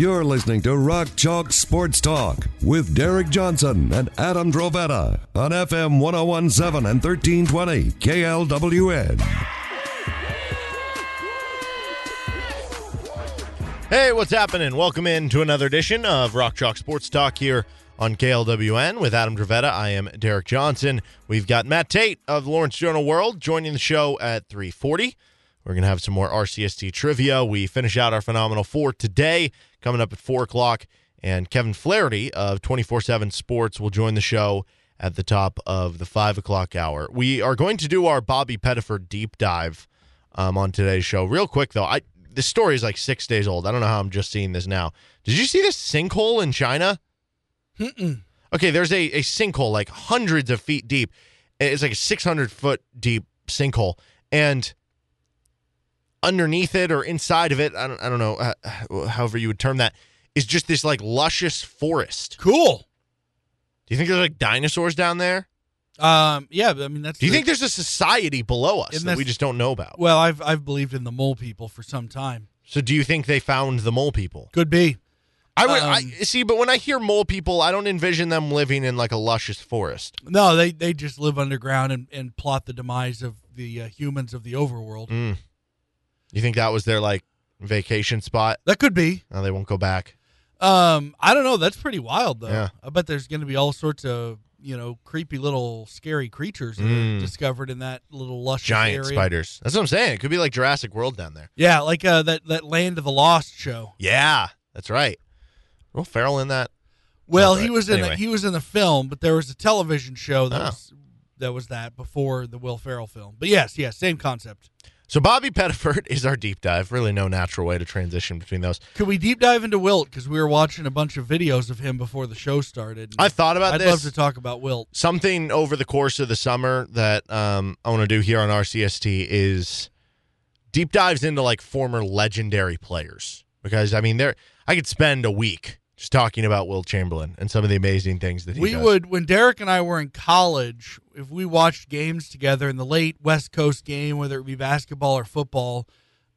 You're listening to Rock Chalk Sports Talk with Derek Johnson and Adam Dravetta on FM 1017 and 1320 KLWN. Hey, what's happening? Welcome in to another edition of Rock Chalk Sports Talk here on KLWN with Adam Dravetta. I am Derek Johnson. We've got Matt Tate of Lawrence Journal World joining the show at 340. We're going to have some more RCST trivia. We finish out our Phenomenal Four today, coming up at 4 o'clock. And Kevin Flaherty of 24 7 Sports will join the show at the top of the 5 o'clock hour. We are going to do our Bobby Pettiford deep dive um, on today's show. Real quick, though, I this story is like six days old. I don't know how I'm just seeing this now. Did you see this sinkhole in China? Mm-mm. Okay, there's a, a sinkhole like hundreds of feet deep. It's like a 600 foot deep sinkhole. And underneath it or inside of it, I don't, I don't know, uh, however you would term that, is just this like luscious forest. Cool. Do you think there's like dinosaurs down there? Um, yeah, I mean that's. Do you the- think there's a society below us that we just don't know about? Well, I've I've believed in the mole people for some time. So do you think they found the mole people? Could be. I would I, Um, see, but when I hear mole people, I don't envision them living in like a luscious forest. No, they they just live underground and, and plot the demise of the uh, humans of the overworld. Mm. You think that was their like vacation spot? That could be. No, they won't go back. Um, I don't know. That's pretty wild though. Yeah. I bet there's going to be all sorts of you know creepy little scary creatures that Mm. are discovered in that little lush Giant area. spiders. That's what I'm saying. It could be like Jurassic World down there. Yeah, like uh, that that Land of the Lost show. Yeah, that's right. Will Ferrell in that? Well, he right. was in Anyway. a, he was in the film, but there was a television show that Oh. was that was that before the Will Ferrell film. But yes, yes, same concept. So Bobby Pettiford is our deep dive. Really, no natural way to transition between those. Could we deep dive into Wilt because we were watching a bunch of videos of him before the show started? I thought about this. I'd this. love to talk about Wilt. something over the course of the summer that um, I want to do here on RCST is deep dives into like former legendary players because I mean there I could spend a week just talking about Wilt Chamberlain and some of the amazing things that he We does. would when Derek and I were in college, if we watched games together in the late West Coast game, whether it be basketball or football,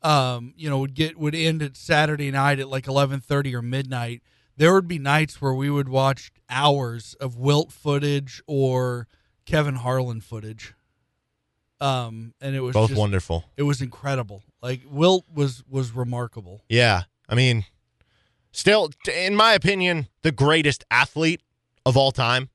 um, you know, would get would end at Saturday night at like eleven thirty or midnight. There would be nights where we would watch hours of Wilt footage or Kevin Harlan footage. Um, and it was both just, wonderful. It was incredible. Like Wilt was was remarkable. Yeah, I mean, still, in my opinion, the greatest athlete of all time.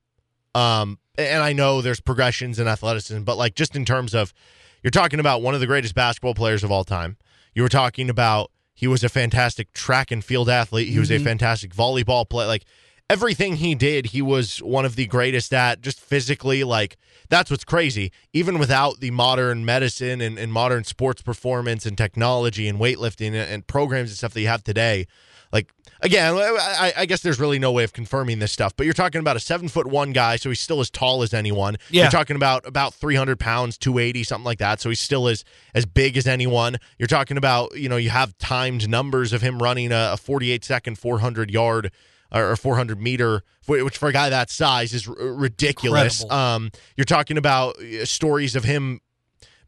Um, and I know there's progressions in athleticism, but like just in terms of, you're talking about one of the greatest basketball players of all time. You were talking about he was a fantastic track and field athlete. He was a fantastic volleyball player. Like everything he did, he was one of the greatest at just physically. Like that's what's crazy. Even without the modern medicine and, and modern sports performance and technology and weightlifting and, and programs and stuff that you have today, like again, I, I guess there's really no way of confirming this stuff. But you're talking about a seven foot one guy, so he's still as tall as anyone. Yeah. You're talking about about 300 pounds, 280, something like that. So he's still as as big as anyone. You're talking about you know you have timed numbers of him running a, a 48 second 400 yard or 400 meter, which for a guy that size is r- ridiculous. Incredible. Um, you're talking about uh, stories of him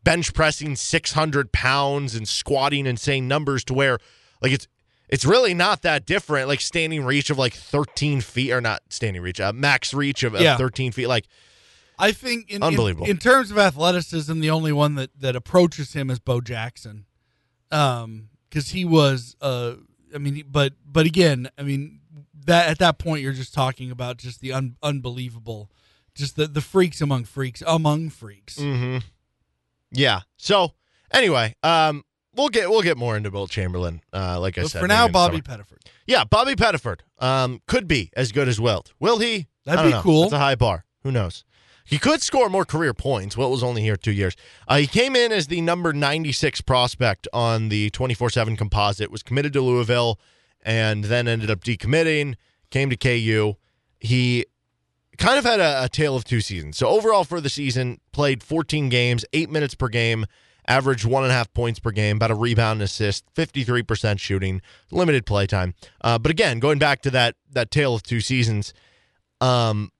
bench pressing 600 pounds and squatting insane numbers to where like it's it's really not that different like standing reach of like 13 feet or not standing reach uh, max reach of, of Yeah. 13 feet like I think in, in- Unbelievable. In, terms of athleticism, the only one that, that approaches him is Bo Jackson, um, because he was, uh, I mean, but but again, I mean that at that point you're just talking about just the un, unbelievable, just the the freaks among freaks among freaks. mm-hmm. yeah so anyway um we'll get we'll get more into Wilt Chamberlain uh like I But said for now, Bobby. Pettiford. yeah Bobby Pettiford um could be as good as Wilt will he That'd be know. cool. That's a high bar. Who knows? He could score more career points. Wilt was only here two years. Uh, he came in as the number 96 prospect on the 24 7 composite, was committed to Louisville, and then ended up decommitting. came to KU. He kind of had a, a tale of two seasons. So overall for the season, played 14 games, eight minutes per game, averaged one and a half points per game, about a rebound and assist, 53% shooting, limited play time. Uh, but again, going back to that that tale of two seasons, um,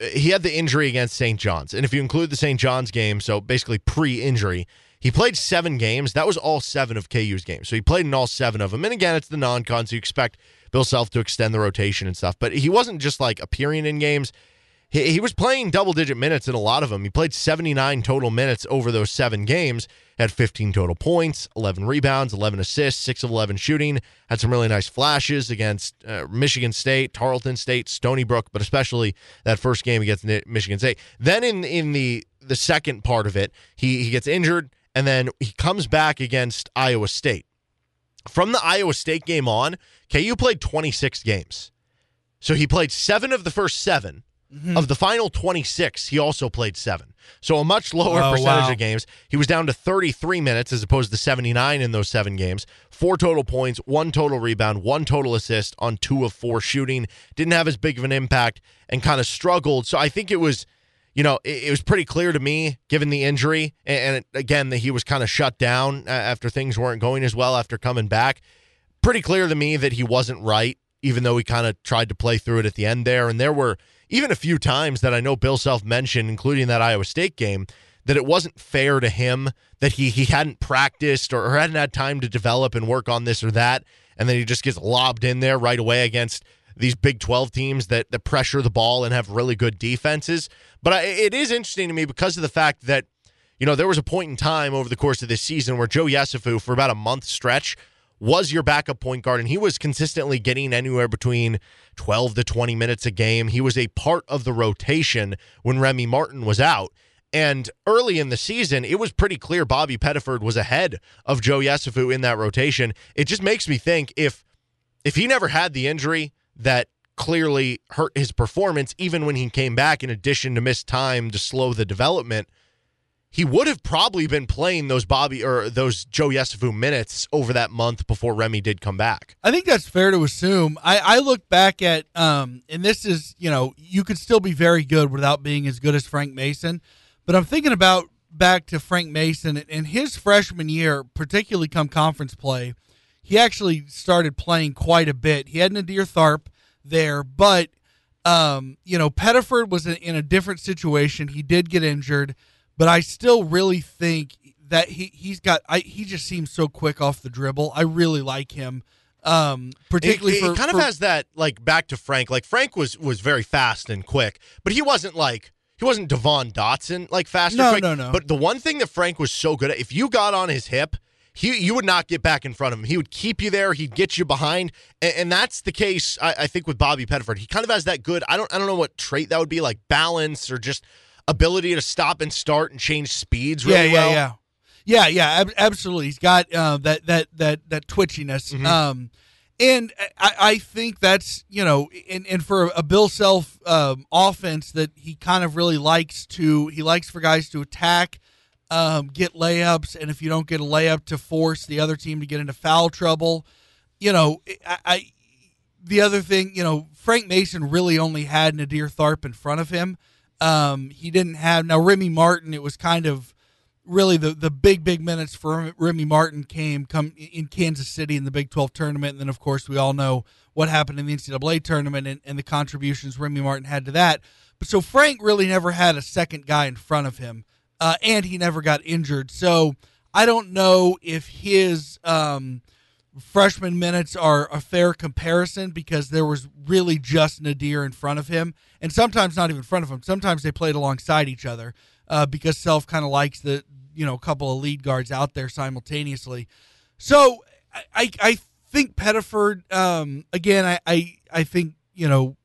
he had the injury against St. John's. And if you include the St. John's game, so basically pre injury, he played seven games. That was all seven of KU's games. So he played in all seven of them. And again, it's the non cons. you expect Bill Self to extend the rotation and stuff. But he wasn't just like appearing in games. He, he was playing double digit minutes in a lot of them. He played 79 total minutes over those seven games, had 15 total points, 11 rebounds, 11 assists, 6 of 11 shooting, had some really nice flashes against uh, Michigan State, Tarleton State, Stony Brook, but especially that first game against Michigan State. Then in, in the, the second part of it, he, he gets injured and then he comes back against Iowa State. From the Iowa State game on, KU played 26 games. So he played seven of the first 7 mm-hmm. Of the final 26, he also played seven. So a much lower oh, percentage wow. of games. He was down to 33 minutes as opposed to 79 in those seven games. Four total points, one total rebound, one total assist on two of four shooting. Didn't have as big of an impact and kind of struggled. So I think it was you know, it, it, was pretty clear to me, given the injury, and, and again, that he was kind of shut down after things weren't going as well after coming back. Pretty clear to me that he wasn't right, even though he kind of tried to play through it at the end there. And there were even a few times that I know Bill Self mentioned, including that Iowa State game, that it wasn't fair to him that he he hadn't practiced or, or hadn't had time to develop and work on this or that, and then he just gets lobbed in there right away against these Big 12 teams that, that pressure the ball and have really good defenses. But I, it is interesting to me because of the fact that, you know, there was a point in time over the course of this season where Joe Yesufu, for about a month stretch, was your backup point guard, and he was consistently getting anywhere between 12 to 20 minutes a game. He was a part of the rotation when Remy Martin was out. And early in the season, it was pretty clear Bobby Pettiford was ahead of Joe Yesufu in that rotation. It just makes me think if if he never had the injury, that clearly hurt his performance, even when he came back, in addition to missed time to slow the development. He would have probably been playing those Bobby or those Joe Yesufu minutes over that month before Remy did come back. I think that's fair to assume. I, I look back at, um, and this is, you know, you could still be very good without being as good as Frank Mason. But I'm thinking about back to Frank Mason and his freshman year, particularly come conference play he actually started playing quite a bit. He had Naadir Tharpe there, but um, you know, Pettiford was in, a different situation. He did get injured, but I still really think that he he's got. I, he just seems so quick off the dribble. I really like him. Um, particularly it, for, kind for, of has that like back to Frank. Like Frank was was very fast and quick, but he wasn't like he wasn't Devin Dotson like fast. No, quick. no, no. But the one thing that Frank was so good at, if you got on his hip he you would not get back in front of him. He would keep you there. He'd get you behind, and, and that's the case. I, I, think with Bobby Pettiford, he kind of has that good. I don't I don't know what trait that would be, like balance or just ability to stop and start and change speeds. Really yeah, yeah, well. yeah, yeah, yeah. Ab- absolutely, he's got uh, that that that that twitchiness. Mm-hmm. Um, and I, I, think that's you know, and, and for a Bill Self um, offense that he kind of really likes to, he likes for guys to attack um, get layups, and if you don't get a layup, to force the other team to get into foul trouble. You know, I, I the other thing, you know, Frank Mason really only had Naadir Tharpe in front of him. Um, he didn't have now Remy Martin. It was kind of really the the big big minutes for Remy Martin came come in Kansas City in the Big 12 tournament, and then of course we all know what happened in the NCAA tournament and, and the contributions Remy Martin had to that. But so Frank really never had a second guy in front of him uh, and he never got injured. So I don't know if his um, freshman minutes are a fair comparison because there was really just Naadir in front of him, and sometimes not even in front of him. Sometimes they played alongside each other uh, because Self kind of likes the you know a couple of lead guards out there simultaneously. So I I think Pettiford um, again I, I I think you know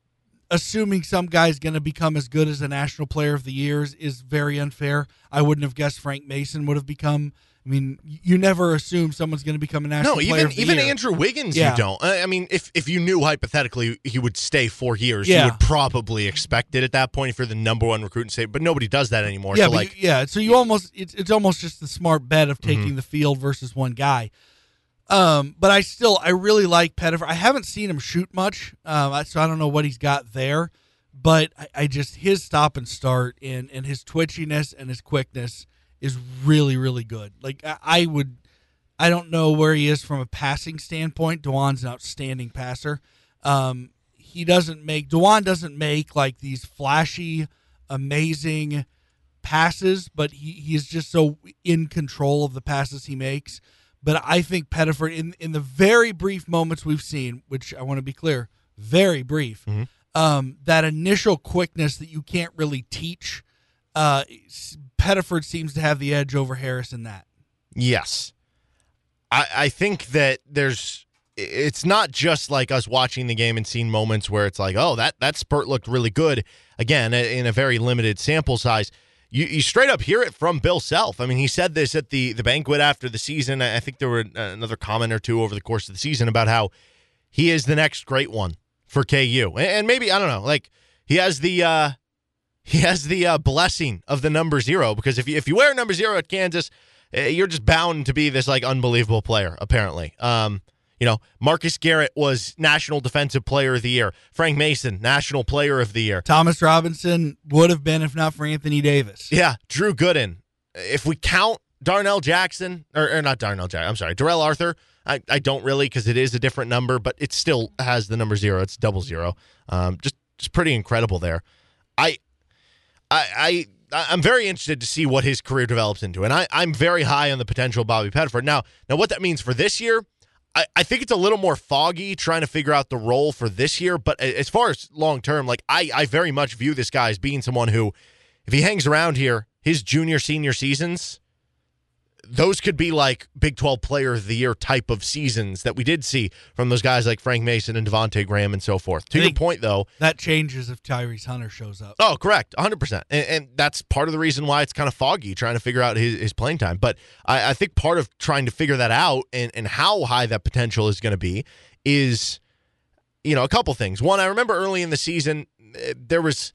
assuming some guy's going to become as good as a national player of the years is very unfair. I wouldn't have guessed Frank Mason would have become. I mean, you never assume someone's going to become a national no, player. even even year. Andrew Wiggins, yeah. you don't. I mean, if if you knew hypothetically he would stay four years, yeah. you would probably expect it at that point if you're the number one recruit and say. But nobody does that anymore. Yeah, so like, you, yeah. So you almost it's it's almost just the smart bet of taking mm-hmm. the field versus one guy. Um, but I still, I really like Pettiford. I haven't seen him shoot much, um, so I don't know what he's got there. But I, I just his stop and start and and his twitchiness and his quickness is really really good. Like I, I would, I don't know where he is from a passing standpoint. Dajuan's an outstanding passer. Um, he doesn't make Dajuan doesn't make like these flashy, amazing passes, but he, he is just so in control of the passes he makes. But I think Pettiford, in in the very brief moments we've seen, which I want to be clear, very brief, Mm-hmm. um, that initial quickness that you can't really teach, uh, Pettiford seems to have the edge over Harris in that. Yes. I, I think that there's it's not just like us watching the game and seeing moments where it's like, oh, that that spurt looked really good. Again, in a very limited sample size. You, you straight up hear it from Bill Self. I mean, he said this at the the banquet after the season. I think there were another comment or two over the course of the season about how he is the next great one for KU. And maybe I don't know, like he has the uh he has the uh, blessing of the number zero because if you if you wear number zero at Kansas, uh, you're just bound to be this like unbelievable player. Apparently, um, you know Marcus Garrett was National Defensive Player of the Year. Frank Mason, National Player of the Year. Thomas Robinson would have been if not for Anthony Davis. Yeah, Drew Gooden. If we count Darnell Jackson or, or not Darnell Jackson, I'm sorry, Darrell Arthur. I, I don't really because it is a different number, but it still has the number zero. It's double zero. Um, just just pretty incredible there. I I, I I'm very interested to see what his career develops into, and I, I'm very high on the potential of Bobby Pettiford. Now, now what that means for this year, I, I think it's a little more foggy trying to figure out the role for this year. But as far as long term, like I, I very much view this guy as being someone who, if he hangs around here, his junior senior seasons, those could be like Big 12 player of the year type of seasons that we did see from those guys like Frank Mason and Devonte Graham and so forth. To your point, though, That changes if Tyrese Hunter shows up. Oh, correct, 100%. And, and that's part of the reason why it's kind of foggy trying to figure out his, his playing time. But I, I think part of trying to figure that out and, and how high that potential is going to be is, you know, a couple things. One, I remember early in the season, eh, there was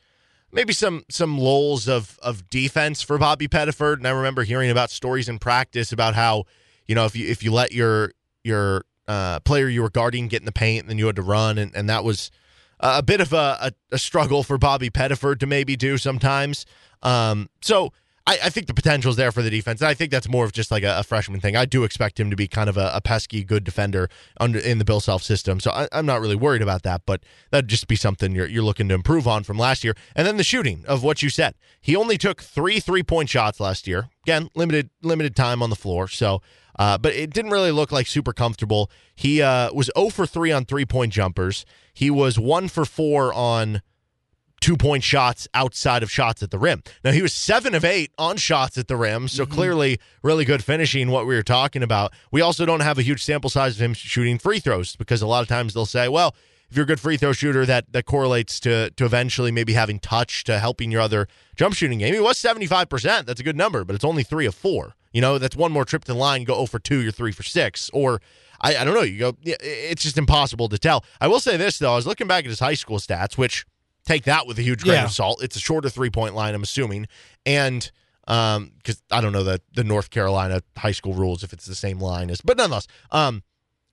maybe some some lulls of of defense for Bobby Pettiford, and I remember hearing about stories in practice about how you know if you if you let your your uh, player you were guarding get in the paint, then you had to run, and, and that was a bit of a, a, a struggle for Bobby Pettiford to maybe do sometimes. Um, so I, I think the potential is there for the defense. I think that's more of just like a, a freshman thing. I do expect him to be kind of a, a pesky good defender under in the Bill Self system. So I, I'm not really worried about that, but that'd just be something you're, you're looking to improve on from last year. And then the shooting of what you said. He only took three three point shots last year. Again, limited limited time on the floor. So uh, but it didn't really look like super comfortable. He uh, was 0 for 3 on three point jumpers. He was 1 for 4 on two point shots outside of shots at the rim. Now, he was 7 of 8 on shots at the rim, so mm-hmm. clearly really good finishing, what we were talking about. We also don't have a huge sample size of him shooting free throws because a lot of times they'll say, well, if you're a good free throw shooter, that that correlates to to eventually maybe having touch to helping your other jump shooting game. He was 75%. That's a good number, but it's only three of four. You know, that's one more trip to the line. Go 0 for 2, you're 3 for 6. Or, I, I don't know, you go, it's just impossible to tell. I will say this, though. I was looking back at his high school stats, which take that with a huge grain Yeah. of salt. It's a shorter three point line, I'm assuming. And, um, because I don't know the, the North Carolina high school rules if it's the same line as, but nonetheless, um,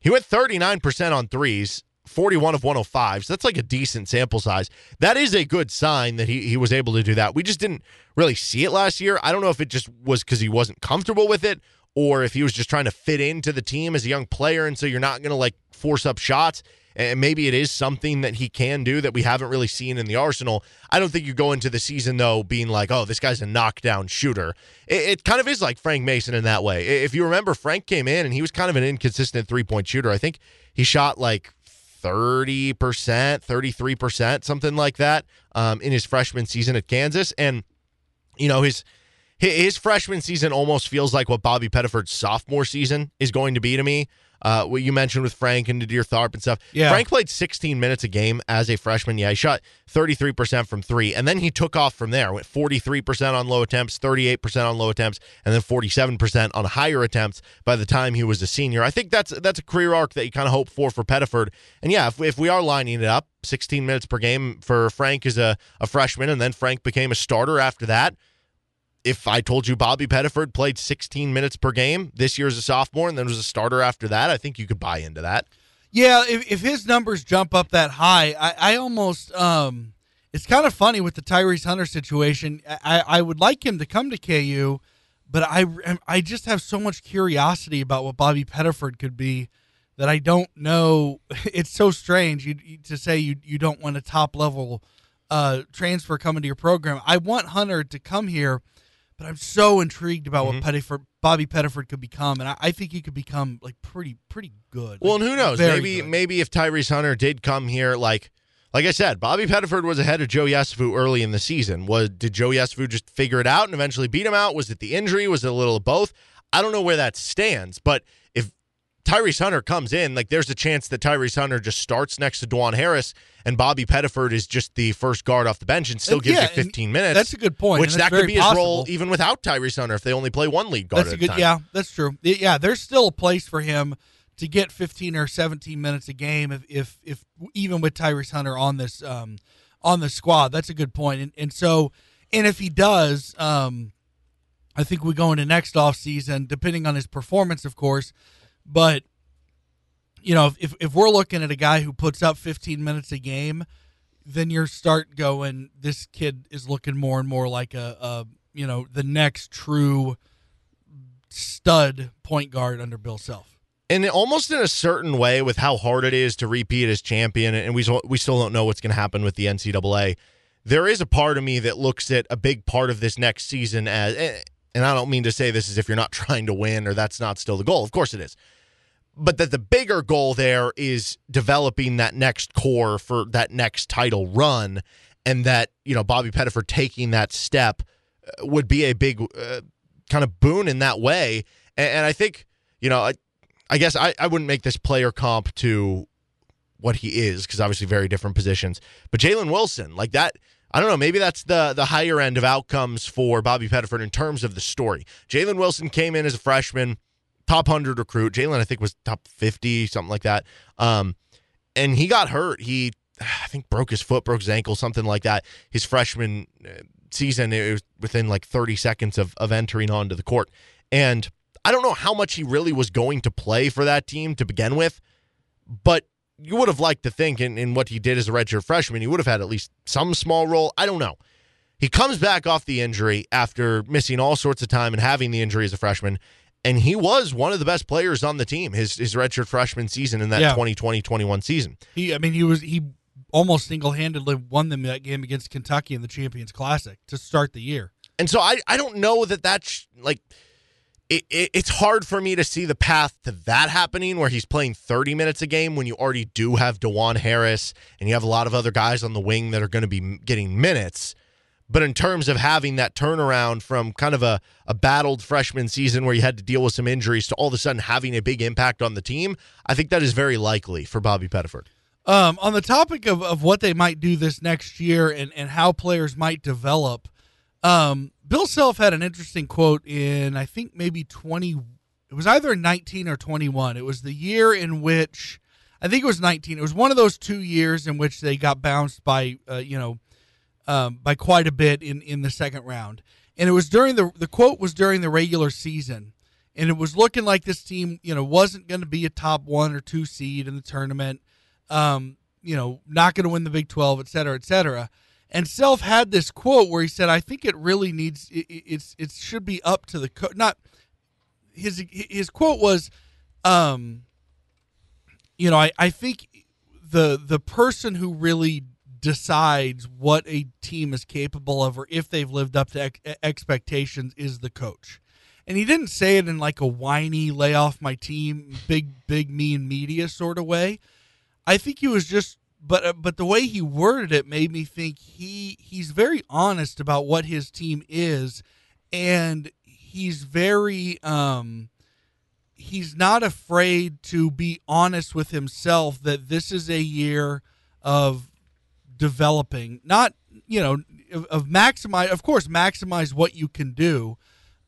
he went 39% on threes, 41 of 105. So that's like a decent sample size. That is a good sign that he, he was able to do that. We just didn't really see it last year. I don't know if it just was because he wasn't comfortable with it or if he was just trying to fit into the team as a young player. And so you're not going to like force up shots. And maybe it is something that he can do that we haven't really seen in the arsenal. I don't think you go into the season, though, being like, oh, this guy's a knockdown shooter. It, it kind of is like Frank Mason in that way. If you remember, Frank came in and he was kind of an inconsistent three point shooter. I think he shot like 30%, 33%, something like that um, in his freshman season at Kansas. And, you know, his. Hi- His freshman season almost feels like what Bobby Pettiford's sophomore season is going to be to me. Uh, what you mentioned with Frank and Naadir Tharpe and stuff. Yeah. Frank played 16 minutes a game as a freshman. Yeah, he shot 33% from three, and then he took off from there. Went 43% on low attempts, 38% on low attempts, and then 47% on higher attempts by the time he was a senior. I think that's that's a career arc that you kind of hope for for Pettiford. And yeah, if, if we are lining it up, 16 minutes per game for Frank as a, a freshman, and then Frank became a starter after that if I told you Bobby Pettiford played 16 minutes per game this year as a sophomore and then was a starter after that, I think you could buy into that. Yeah, if, if his numbers jump up that high, I, I almost um, it's kind of funny with the Tyrese Hunter situation. I, I would like him to come to KU, but I I just have so much curiosity about what Bobby Pettiford could be that I don't know. It's so strange you, to say you you don't want a top level uh, transfer coming to your program. I want Hunter to come here, but I'm so intrigued about mm-hmm. what Pettiford Bobby Pettiford could become, and I, I, think he could become like pretty pretty good. Well, like, and who knows? Maybe good. maybe if Tyrese Hunter did come here, like like I said, Bobby Pettiford was ahead of Joe Yesufu early in the season. Was did Joe Yesufu just figure it out and eventually beat him out? Was it the injury? Was it a little of both? I don't know where that stands, but Tyrese Hunter comes in, like there's a chance that Tyrese Hunter just starts next to Dajuan Harris and Bobby Pettiford is just the first guard off the bench and still gives yeah, you 15 minutes. That's a good point. Which that could be possible. his role even without Tyrese Hunter if they only play one lead guard that's a good. Yeah, that's true. Yeah, there's still a place for him to get 15 or 17 minutes a game if if, if even with Tyrese Hunter on this um, on the squad. That's a good point. And and so and if he does, um, I think we go into next off season, depending on his performance, of course. But you know, if if we're looking at a guy who puts up 15 minutes a game, then you start going, this kid is looking more and more like a, a you know the next true stud point guard under Bill Self. And almost in a certain way, with how hard it is to repeat as champion, and we we still don't know what's going to happen with the NCAA. There is a part of me that looks at a big part of this next season as, eh, and I don't mean to say this as if you're not trying to win or that's not still the goal. Of course it is but that the bigger goal there is developing that next core for that next title run, and that you know Bobby Pettiford taking that step uh, would be a big uh, kind of boon in that way. And, and I think you know, I, I guess I, I wouldn't make this player comp to what he is because obviously very different positions. But Jalen Wilson, like that. I don't know. Maybe that's the the higher end of outcomes for Bobby Pettiford in terms of the story. Jalen Wilson came in as a freshman top 100 recruit. Jalen, I think, was top 50, something like that. Um, and he got hurt. He, I think, broke his foot, broke his ankle, something like that. His freshman uh, season, it was within like 30 seconds of, of entering onto the court. And I don't know how much he really was going to play for that team to begin with, but you would have liked to think in, in what he did as a redshirt freshman, he would have had at least some small role. I don't know. He comes back off the injury after missing all sorts of time and having the injury as a freshman and he was one of the best players on the team his his redshirt freshman season in that 2020-21 season. He I mean he was he almost single-handedly won them that game against Kentucky in the Champions Classic to start the year. And so I I don't know that that's like it, it, it's hard for me to see the path to that happening where he's playing 30 minutes a game when you already do have Dajuan Harris and you have a lot of other guys on the wing that are going to be getting minutes. But in terms of having that turnaround from kind of a, a battled freshman season where you had to deal with some injuries to all of a sudden having a big impact on the team, I think that is very likely for Bobby Pettiford. Um, on the topic of, of what they might do this next year and, and how players might develop, um, Bill Self had an interesting quote in, I think, maybe 20. It was either 19 or 21. It was the year in which, I think it was 19. It was one of those two years in which they got bounced by, uh, you know, um, by quite a bit in, in the second round. And it was during the the quote was during the regular season, and it was looking like this team, you know, wasn't going to be a top one or two seed in the tournament. Um, you know, not going to win the Big Twelve, et cetera, et cetera. And Self had this quote where he said, "I think it really needs it, it's it should be up to the co- not." His his quote was, um, you know, I I think the the person who really decides what a team is capable of or if they've lived up to ex- expectations is the coach. And he didn't say it in like a whiny lay off my team, big big mean media sort of way. I think he was just but uh, but the way he worded it made me think he he's very honest about what his team is and he's very um he's not afraid to be honest with himself that this is a year of developing, not you know of, of maximize, of course, maximize what you can do.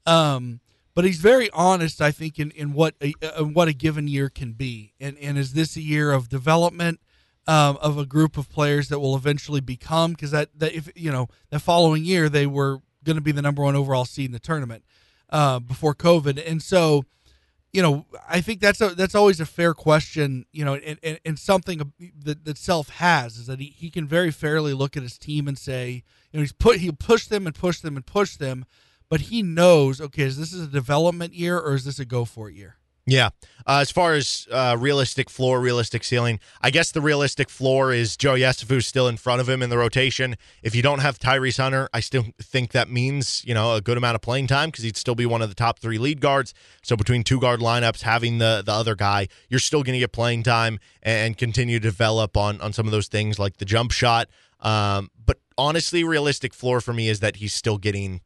Um, but he's very honest, I think, in, in what a, uh, what a given year can be. And and is this a year of development um, of a group of players that will eventually become? Because that, that if you know the following year they were going to be the number one overall seed in the tournament uh, before COVID, and so you know, I think that's a that's always a fair question, you know, and, and, and something that, that Self has is that he, he can very fairly look at his team and say, you know, he's put he'll push them and push them and push them, but he knows, okay, is this a development year or is this a go for it year? Yeah. Uh, as far as uh, realistic floor, realistic ceiling, I guess the realistic floor is Joe Yesufu still in front of him in the rotation. If you don't have Tyrese Hunter, I still think that means you know a good amount of playing time because he'd still be one of the top three lead guards. So between two guard lineups, having the the other guy, you're still going to get playing time and continue to develop on on some of those things like the jump shot. Um, but honestly, realistic floor for me is that he's still getting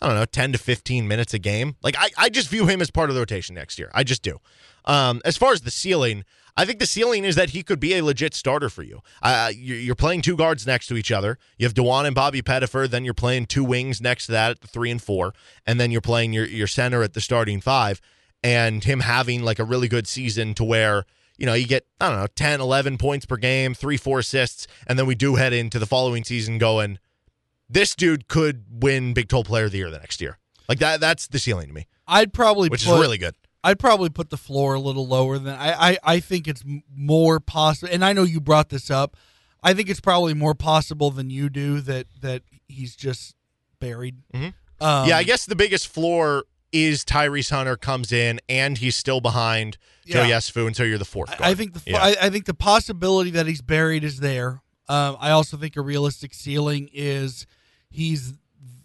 I don't know, 10 to 15 minutes a game. Like, I, I just view him as part of the rotation next year. I just do. Um, as far as the ceiling, I think the ceiling is that he could be a legit starter for you. Uh, you're playing two guards next to each other. You have Dajuan and Bobby Pettiford. Then you're playing two wings next to that at the three and four. And then you're playing your, your center at the starting five. And him having like a really good season to where, you know, you get, I don't know, 10, 11 points per game, three, four assists. And then we do head into the following season going, this dude could win Big 12 Player of the Year the next year. Like that. That's the ceiling to me. I'd probably which put, is really good. I'd probably put the floor a little lower than I. I, I think it's more possible, and I know you brought this up. I think it's probably more possible than you do that that he's just buried. Mm-hmm. Um, yeah, I guess the biggest floor is Tyrese Hunter comes in and he's still behind yeah. Joe Yesufu until you're the fourth. Guard. I think the yeah. I, I, think the possibility that he's buried is there. Um, I also think a realistic ceiling is he's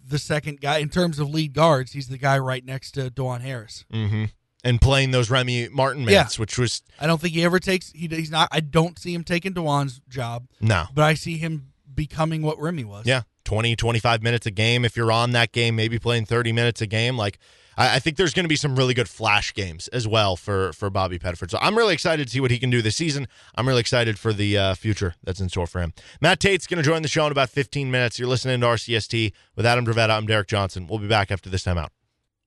the second guy in terms of lead guards. He's the guy right next to Dajuan Harris. Mm-hmm. And playing those Remy Martin minutes, yeah. which was I don't think he ever takes. He, he's not. I don't see him taking Dajuan's job. No, but I see him becoming what Remy was. Yeah, 20, 25 minutes a game. If you're on that game, maybe playing thirty minutes a game. Like I, I think there's going to be some really good flash games as well for for Bobby Pettiford. So I'm really excited to see what he can do this season. I'm really excited for the uh, future that's in store for him. Matt Tate's going to join the show in about 15 minutes. You're listening to RCST with Adam Dravetta. I'm Derek Johnson. We'll be back after this time out.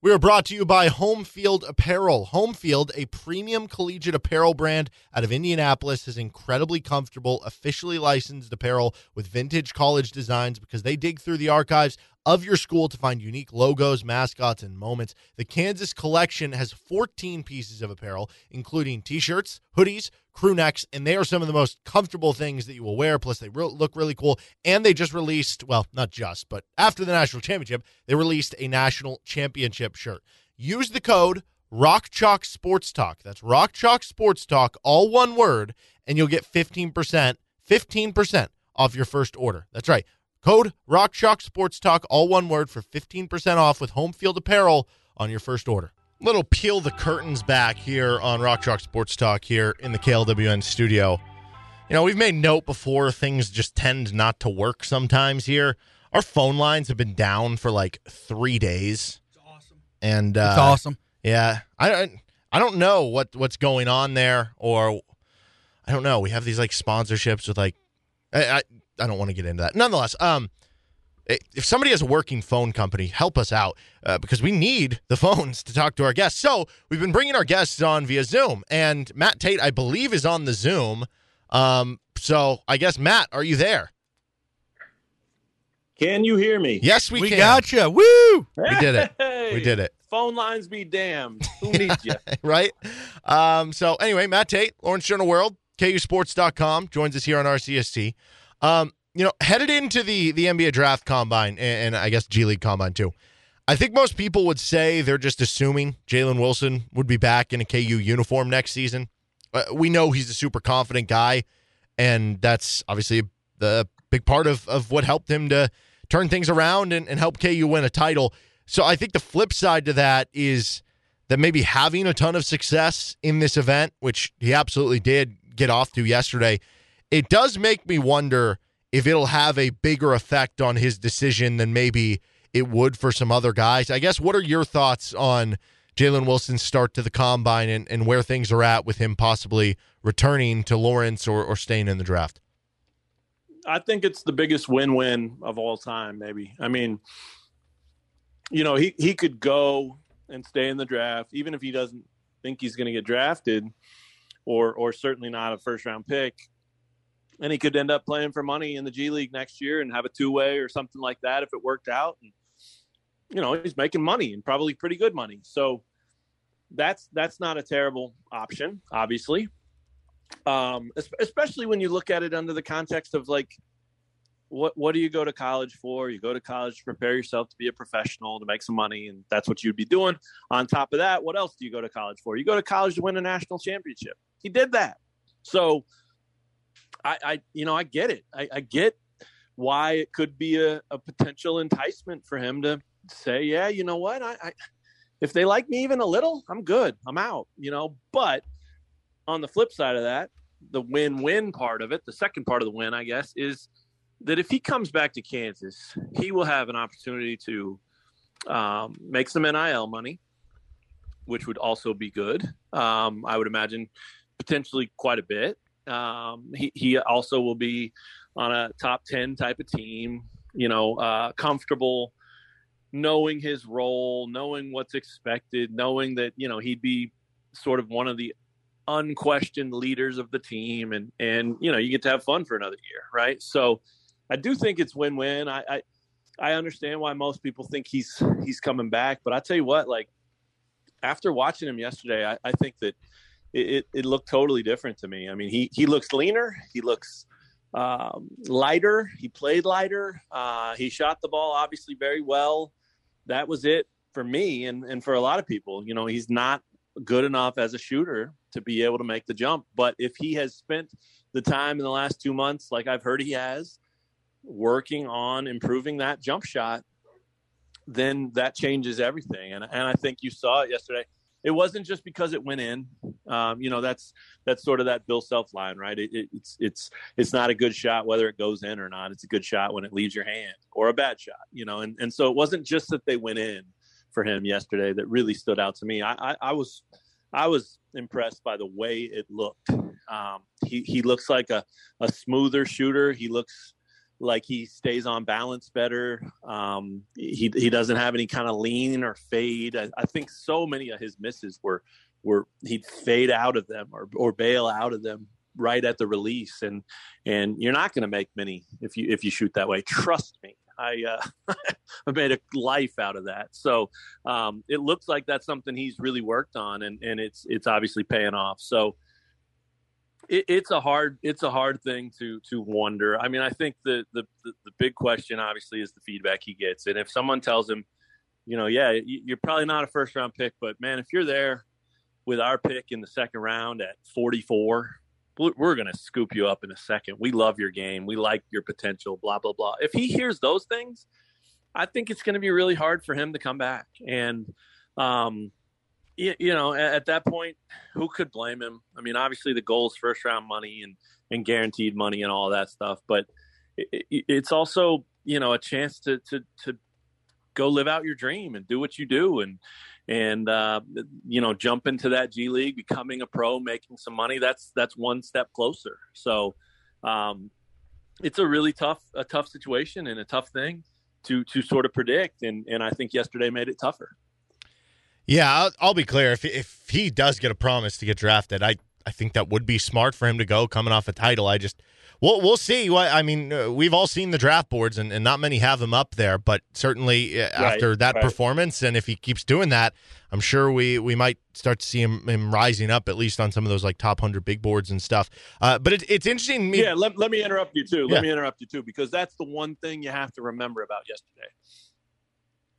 We are brought to you by Home Field Apparel. Home Field, a premium collegiate apparel brand out of Indianapolis, is incredibly comfortable, officially licensed apparel with vintage college designs because they dig through the archives of your school to find unique logos, mascots, and moments. The Kansas collection has 14 pieces of apparel, including t shirts, hoodies, crew necks, and they are some of the most comfortable things that you will wear. Plus, they re- look really cool. And they just released, well, not just, but after the national championship, they released a national championship shirt. Use the code Rock Chalk Sports Talk. That's Rock Chalk Sports Talk, all one word, and you'll get 15%, 15% off your first order. That's right. Code Rock Chalk Sports Talk, all one word, for 15% off with home field apparel on your first order little peel the curtains back here on Rock Chalk Sports Talk here in the KLWN studio. You know, we've made note before things just tend not to work sometimes here. Our phone lines have been down for like three days. It's awesome. And uh, it's awesome. Yeah, I I don't know what what's going on there, or I don't know. We have these like sponsorships with like I I, I don't want to get into that. Nonetheless, um, if somebody has a working phone company, help us out uh, because we need the phones to talk to our guests. So we've been bringing our guests on via Zoom, and Matt Tate, I believe, is on the Zoom. Um, so I guess Matt, are you there? Can you hear me? Yes, we, we can. got you. Woo! We did it. We did it. Phone lines be damned. Who needs you? right. Um, so anyway, Matt Tate, Lawrence Journal World, KUSports.com, joins us here on RCST. Um, you know, headed into the the NBA draft combine and, and, I guess G League combine too. I think most people would say they're just assuming Jalen Wilson would be back in a KU uniform next season. Uh, we know he's a super confident guy, and that's obviously the big part of, of what helped him to turn things around and, and help KU win a title. So I think the flip side to that is that maybe having a ton of success in this event, which he absolutely did get off to yesterday, it does make me wonder if it'll have a bigger effect on his decision than maybe it would for some other guys. I guess what are your thoughts on Jalen Wilson's start to the combine and, and where things are at with him possibly returning to Lawrence or, or staying in the draft? I think it's the biggest win win of all time, maybe. I mean, you know, he, he could go and stay in the draft, even if he doesn't think he's going to get drafted or or certainly not a first round pick and he could end up playing for money in the G League next year and have a two way or something like that if it worked out. And you know, he's making money and probably pretty good money. So that's that's not a terrible option, obviously. Um, especially when you look at it under the context of like, what what do you go to college for? You go to college to prepare yourself to be a professional, to make some money, and that's what you'd be doing. On top of that, what else do you go to college for? You go to college to win a national championship. He did that. So I, I you know, I get it. I, I get why it could be a, a, potential enticement for him to say, yeah, you know what, I, I, if they like me even a little, I'm good. I'm out. You know, but on the flip side of that, the win-win part of it, the second part of the win, I guess, is that if he comes back to Kansas, he will have an opportunity to um, make some NIL money, which would also be good. Um, I would imagine potentially quite a bit. Um, he, he also will be on a top 10 type of team, you know, uh, comfortable knowing his role, knowing what's expected, knowing that, you know, he'd be sort of one of the unquestioned leaders of the team and and you know you get to have fun for another year right? So i do think it's win-win. I i, I understand why most people think he's he's coming back but i tell you what like after watching him yesterday i, I think that it, it, looked totally different to me. I mean, he he looks leaner. He looks um, lighter. He played lighter. Uh, he shot the ball obviously very well. That was it for me and and for a lot of people. You know, he's not good enough as a shooter to be able to make the jump. But if he has spent the time in the last two months, like I've heard he has, working on improving that jump shot, then that changes everything. And and I think you saw it yesterday it wasn't just because it went in. Um, you know, that's that's sort of that Bill Self line, right? It, it, it's it's it's not a good shot whether it goes in or not. It's a good shot when it leaves your hand, or a bad shot. You know, and and so it wasn't just that they went in for him yesterday that really stood out to me. I I, I was I was impressed by the way it looked. Um, he he looks like a a smoother shooter. He looks like he stays on balance better. Um, he he doesn't have any kind of lean or fade. I, I, think so many of his misses were were he'd fade out of them or or bail out of them right at the release, and and you're not going to make many if you if you shoot that way. Trust me. I uh, I made a life out of that. So um, it looks like that's something he's really worked on, and and it's it's obviously paying off. So it, it's a hard it's a hard thing to to wonder. I mean, I think the, the the big question obviously is the feedback he gets, and if someone tells him, you know, yeah, you're probably not a first round pick, but man, if you're there with our pick in the second round at 44, we're going to scoop you up in a second. We love your game. We like your potential, blah, blah, blah. If he hears those things, I think it's going to be really hard for him to come back. And, um, you know, at that point, who could blame him? I mean, obviously the goal is first round money and, and guaranteed money and all that stuff, but it, it's also, you know, a chance to, to, to go live out your dream and do what you do and, and, uh, you know, jump into that G league, becoming a pro, making some money. That's, that's one step closer. So, um, it's a really tough, a tough situation and a tough thing to, to sort of predict. And, and I think yesterday made it tougher. Yeah, I'll, I'll, be clear. If if he does get a promise to get drafted, I I think that would be smart for him to go coming off a title. I just we'll we'll see. What I mean, uh, we've all seen the draft boards, and, and not many have him up there. But certainly uh, right, after that right. performance, and if he keeps doing that, I'm sure we we might start to see him, him rising up at least on some of those like top hundred big boards and stuff. Uh, but it, it's interesting. Me- yeah, let, let me interrupt you too. Let yeah. me interrupt you too because that's the one thing you have to remember about yesterday.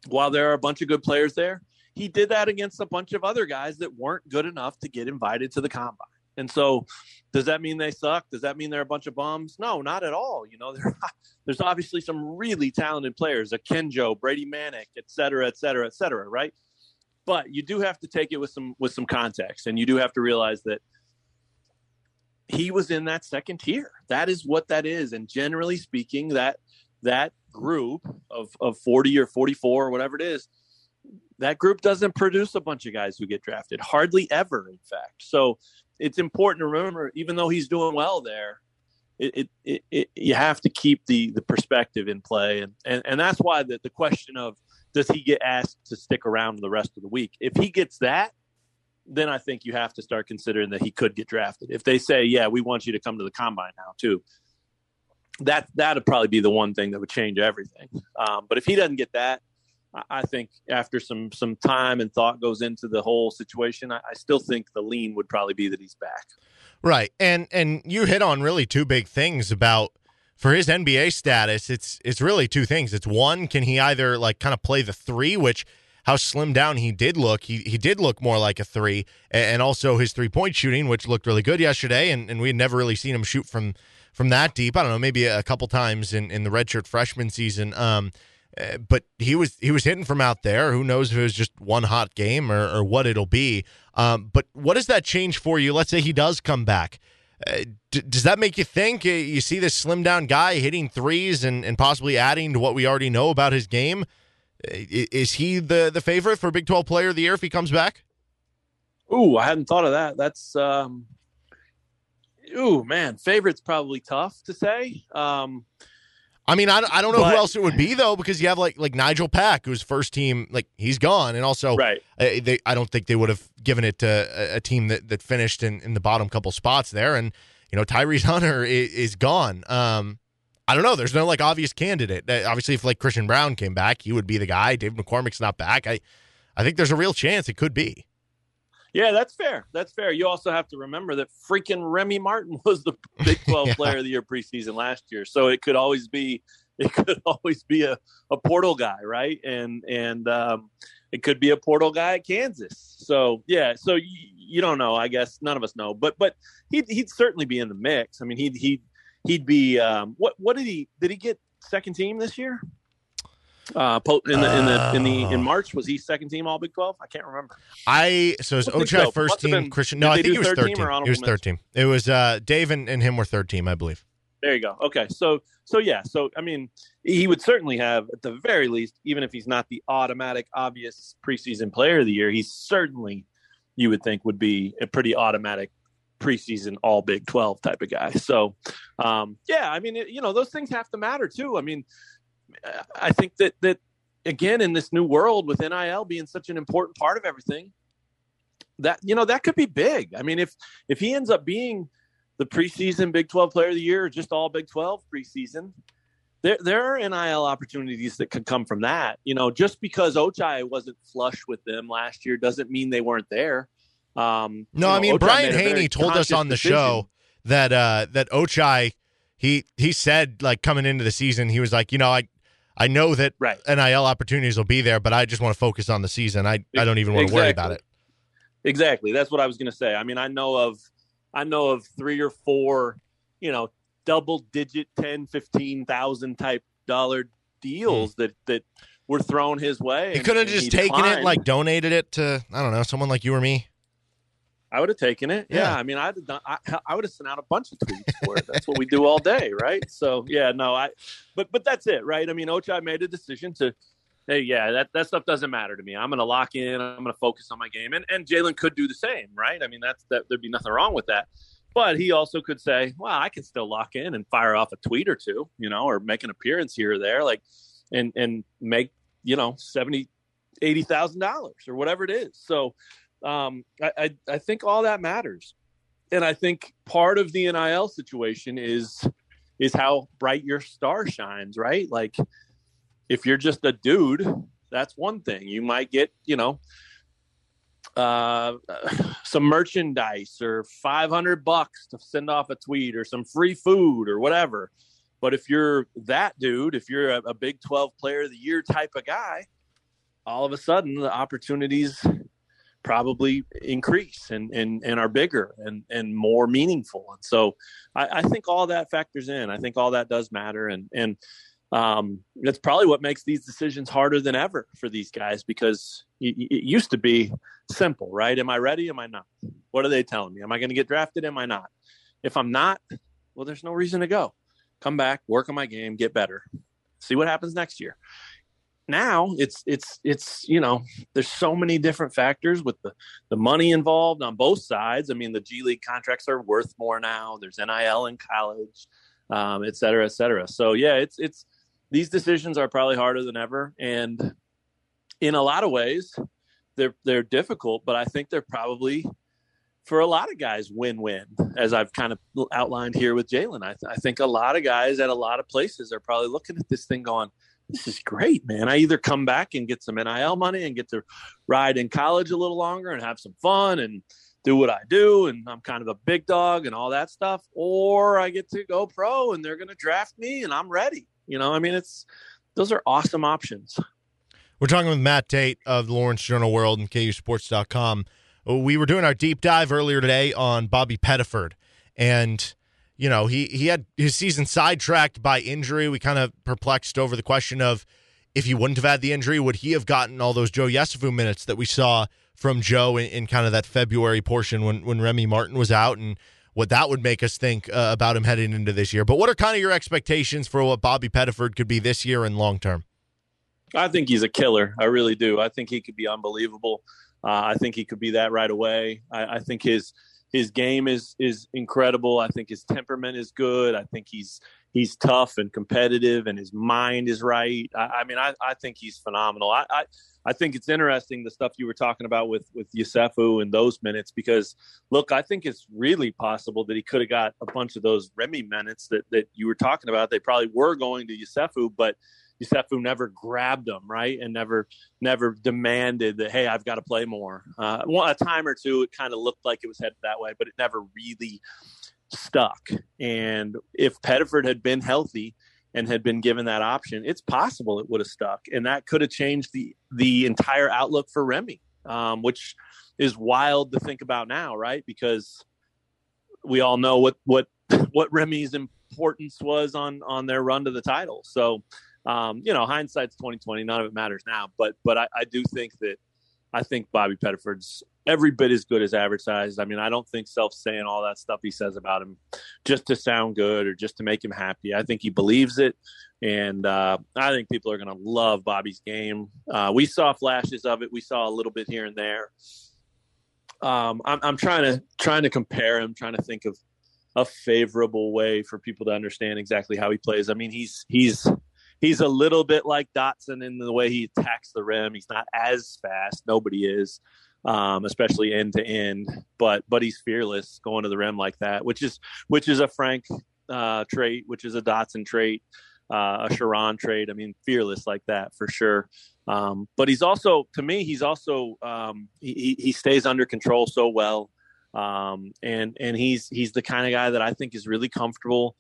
While there are a bunch of good players there he did that against a bunch of other guys that weren't good enough to get invited to the combine. And so, does that mean they suck? Does that mean they're a bunch of bums? No, not at all. You know, there's obviously some really talented players, a Kenjo, Brady Manek, et cetera, et cetera, et cetera, right? But you do have to take it with some with some context, and you do have to realize that he was in that second tier. That is what that is, and generally speaking, that that group of of 40 or 44 or whatever it is that group doesn't produce a bunch of guys who get drafted, hardly ever, in fact. So it's important to remember, even though he's doing well there, it, it, it, you have to keep the the perspective in play, and and, and that's why the, the question of does he get asked to stick around the rest of the week? If he gets that, then I think you have to start considering that he could get drafted. If they say, "Yeah, we want you to come to the combine now too," that that'd probably be the one thing that would change everything. Um, but if he doesn't get that, I think after some some time and thought goes into the whole situation, I, I still think the lean would probably be that he's back. Right, and and you hit on really two big things about for his NBA status. It's it's really two things. It's one, can he either like kind of play the three, which how slim down he did look. He he did look more like a three, and also his three point shooting, which looked really good yesterday, and, and we had never really seen him shoot from from that deep. I don't know, maybe a couple times in, in the redshirt freshman season. Um, uh, but he was he was hitting from out there. Who knows if it was just one hot game or, or what it'll be. Um, but what does that change for you? Let's say he does come back. Uh, d- does that make you think uh, you see this slim down guy hitting threes and, and possibly adding to what we already know about his game? Uh, is he the the favorite for Big Twelve Player of the Year if he comes back? Ooh, I hadn't thought of that. That's um, ooh man, favorite's probably tough to say. Um, I mean, I, I don't know but, who else it would be though, because you have like like Nijel Pack, who's first team, like he's gone, and also right. Uh, they I don't think they would have given it to a, a, team that that finished in, in the bottom couple spots there, and you know Tyrese Hunter is, is gone. Um, I don't know. There's no like obvious candidate. Uh, obviously, if like Christian Braun came back, he would be the guy. David McCormack's not back. I I think there's a real chance it could be. Yeah, that's fair. That's fair. You also have to remember that freaking Remy Martin was the Big 12 yeah. player of the year preseason last year. So it could always be it could always be a, a portal guy, right? And and um, it could be a portal guy at Kansas. So yeah, so you, you don't know. I guess none of us know, but but he'd he'd certainly be in the mix. I mean, he'd he'd he'd be um, what what did he did he get second team this year? Uh, in the in the in the in March was he second team All Big Twelve? I can't remember. I so is Ochai so. first team been, Christian? No, I think he was third team. He was third team. It was uh, Dave and, and him were third team, I believe. There you go. Okay, so so yeah, so I mean, he would certainly have at the very least, even if he's not the automatic, obvious preseason player of the year, he's certainly you would think would be a pretty automatic preseason all Big Twelve type of guy. So um, yeah, I mean, it, you know, those things have to matter too. I mean, I think that that again in this new world with NIL being such an important part of everything, that you know that could be big. I mean, if if he ends up being the preseason Big 12 Player of the Year, or just all Big 12 preseason, there there are NIL opportunities that could come from that. You know, just because Ochai wasn't flush with them last year doesn't mean they weren't there. Um, no, you know, I mean Ochai Brian Haney told us on the decision. show that uh, that Ochai he he said like coming into the season he was like you know I I know that right. NIL opportunities will be there, but I just want to focus on the season. I, I don't even want exactly. to worry about it. Exactly. That's what I was going to say. I mean, I know of I know of three or four, you know, double digit 10, 15,000 type dollar deals hmm. that that were thrown his way. He could have just taken declined. it, like donated it to I don't know, someone like you or me. I would have taken it. Yeah, yeah. I mean, I'd have done, I, I would have sent out a bunch of tweets for it. That's what we do all day, right? So yeah, no, I, but but that's it, right? I mean, Ochai made a decision to, hey, yeah, that that stuff doesn't matter to me. I'm going to lock in. I'm going to focus on my game, and and Jalen could do the same, right? I mean, that's that. There'd be nothing wrong with that. But he also could say, well, I can still lock in and fire off a tweet or two, you know, or make an appearance here or there, like, and and make you know seventy, eighty thousand dollars or whatever it is. So um, I, I, I think all that matters, and I think part of the NIL situation is is how bright your star shines, right? Like if you're just a dude, that's one thing. You might get, you know, uh, some merchandise or 500 bucks to send off a tweet or some free food or whatever. But if you're that dude, if you're a, a Big 12 player of the year type of guy, all of a sudden the opportunities probably increase and, and, and are bigger and, and more meaningful. And so I, I think all that factors in. I think all that does matter. And, and um, that's probably what makes these decisions harder than ever for these guys because it, it used to be simple, right? Am I ready? Am I not? What are they telling me? Am I going to get drafted? Am I not? If I'm not, well, there's no reason to go. Come back, work on my game, get better, see what happens next year now it's it's it's you know there's so many different factors with the the money involved on both sides. I mean the g league contracts are worth more now. There's nil in college um, et cetera et cetera. So yeah it's it's these decisions are probably harder than ever. And in a lot of ways they're they're difficult but i think they're probably for a lot of guys win-win as i've kind of outlined here with jalen. I, th- I think a lot of guys at a lot of places are probably looking at this thing going this is great, man. I either come back and get some NIL money and get to ride in college a little longer and have some fun and do what I do, and I'm kind of a big dog and all that stuff, or I get to go pro and they're going to draft me and I'm ready. You know, I mean, it's those are awesome options. We're talking with Matt Tait of Lawrence Journal World and KUSports.com. We were doing our deep dive earlier today on Bobby Pettiford, and you know he he had his season sidetracked by injury. We kind of perplexed over the question of if he wouldn't have had the injury, would he have gotten all those Joe Yesufu minutes that we saw from Joe in, in, kind of that February portion when when Remy Martin was out, and what that would make us think uh, about him heading into this year. But what are kind of your expectations for what Bobby Pettiford could be this year and long term? I think he's a killer. I really do. I think he could be unbelievable. Uh, I think he could be that right away. I, I, think his his game is is incredible. I think his temperament is good. I think he's he's tough and competitive, and his mind is right. I, I mean, I, I think he's phenomenal. I, I I think it's interesting the stuff you were talking about with with Yesufu and those minutes because look, I think it's really possible that he could have got a bunch of those Remy minutes that that you were talking about. They probably were going to Yesufu, but Yesufu never grabbed them, right, and never never demanded that. Hey, I've got to play more. Uh, a time or two, it kind of looked like it was headed that way, but it never really stuck. And if Pettiford had been healthy and had been given that option, it's possible it would have stuck, and that could have changed the the entire outlook for Remy, um, which is wild to think about now, right? Because we all know what what what Remy's importance was on on their run to the title. So um, you know, hindsight's twenty twenty. None of it matters now. But but I, I do think that I think Bobby Pettiford's every bit as good as advertised. I mean, I don't think self saying all that stuff he says about him just to sound good or just to make him happy. I think he believes it, and uh, I think people are going to love Bobby's game. Uh, we saw flashes of it. We saw a little bit here and there. Um, I'm, I'm trying to trying to compare him, trying to think of a favorable way for people to understand exactly how he plays. I mean, he's he's he's a little bit like Dotson in the way he attacks the rim. He's not as fast. Nobody is, um, especially end to end. But but he's fearless going to the rim like that, which is which is a Frank uh, trait, which is a Dotson trait, uh, a Sherron trait. I mean, fearless like that for sure. Um, but he's also, to me, he's also um, he, he stays under control so well. Um, and and he's he's the kind of guy that I think is really comfortable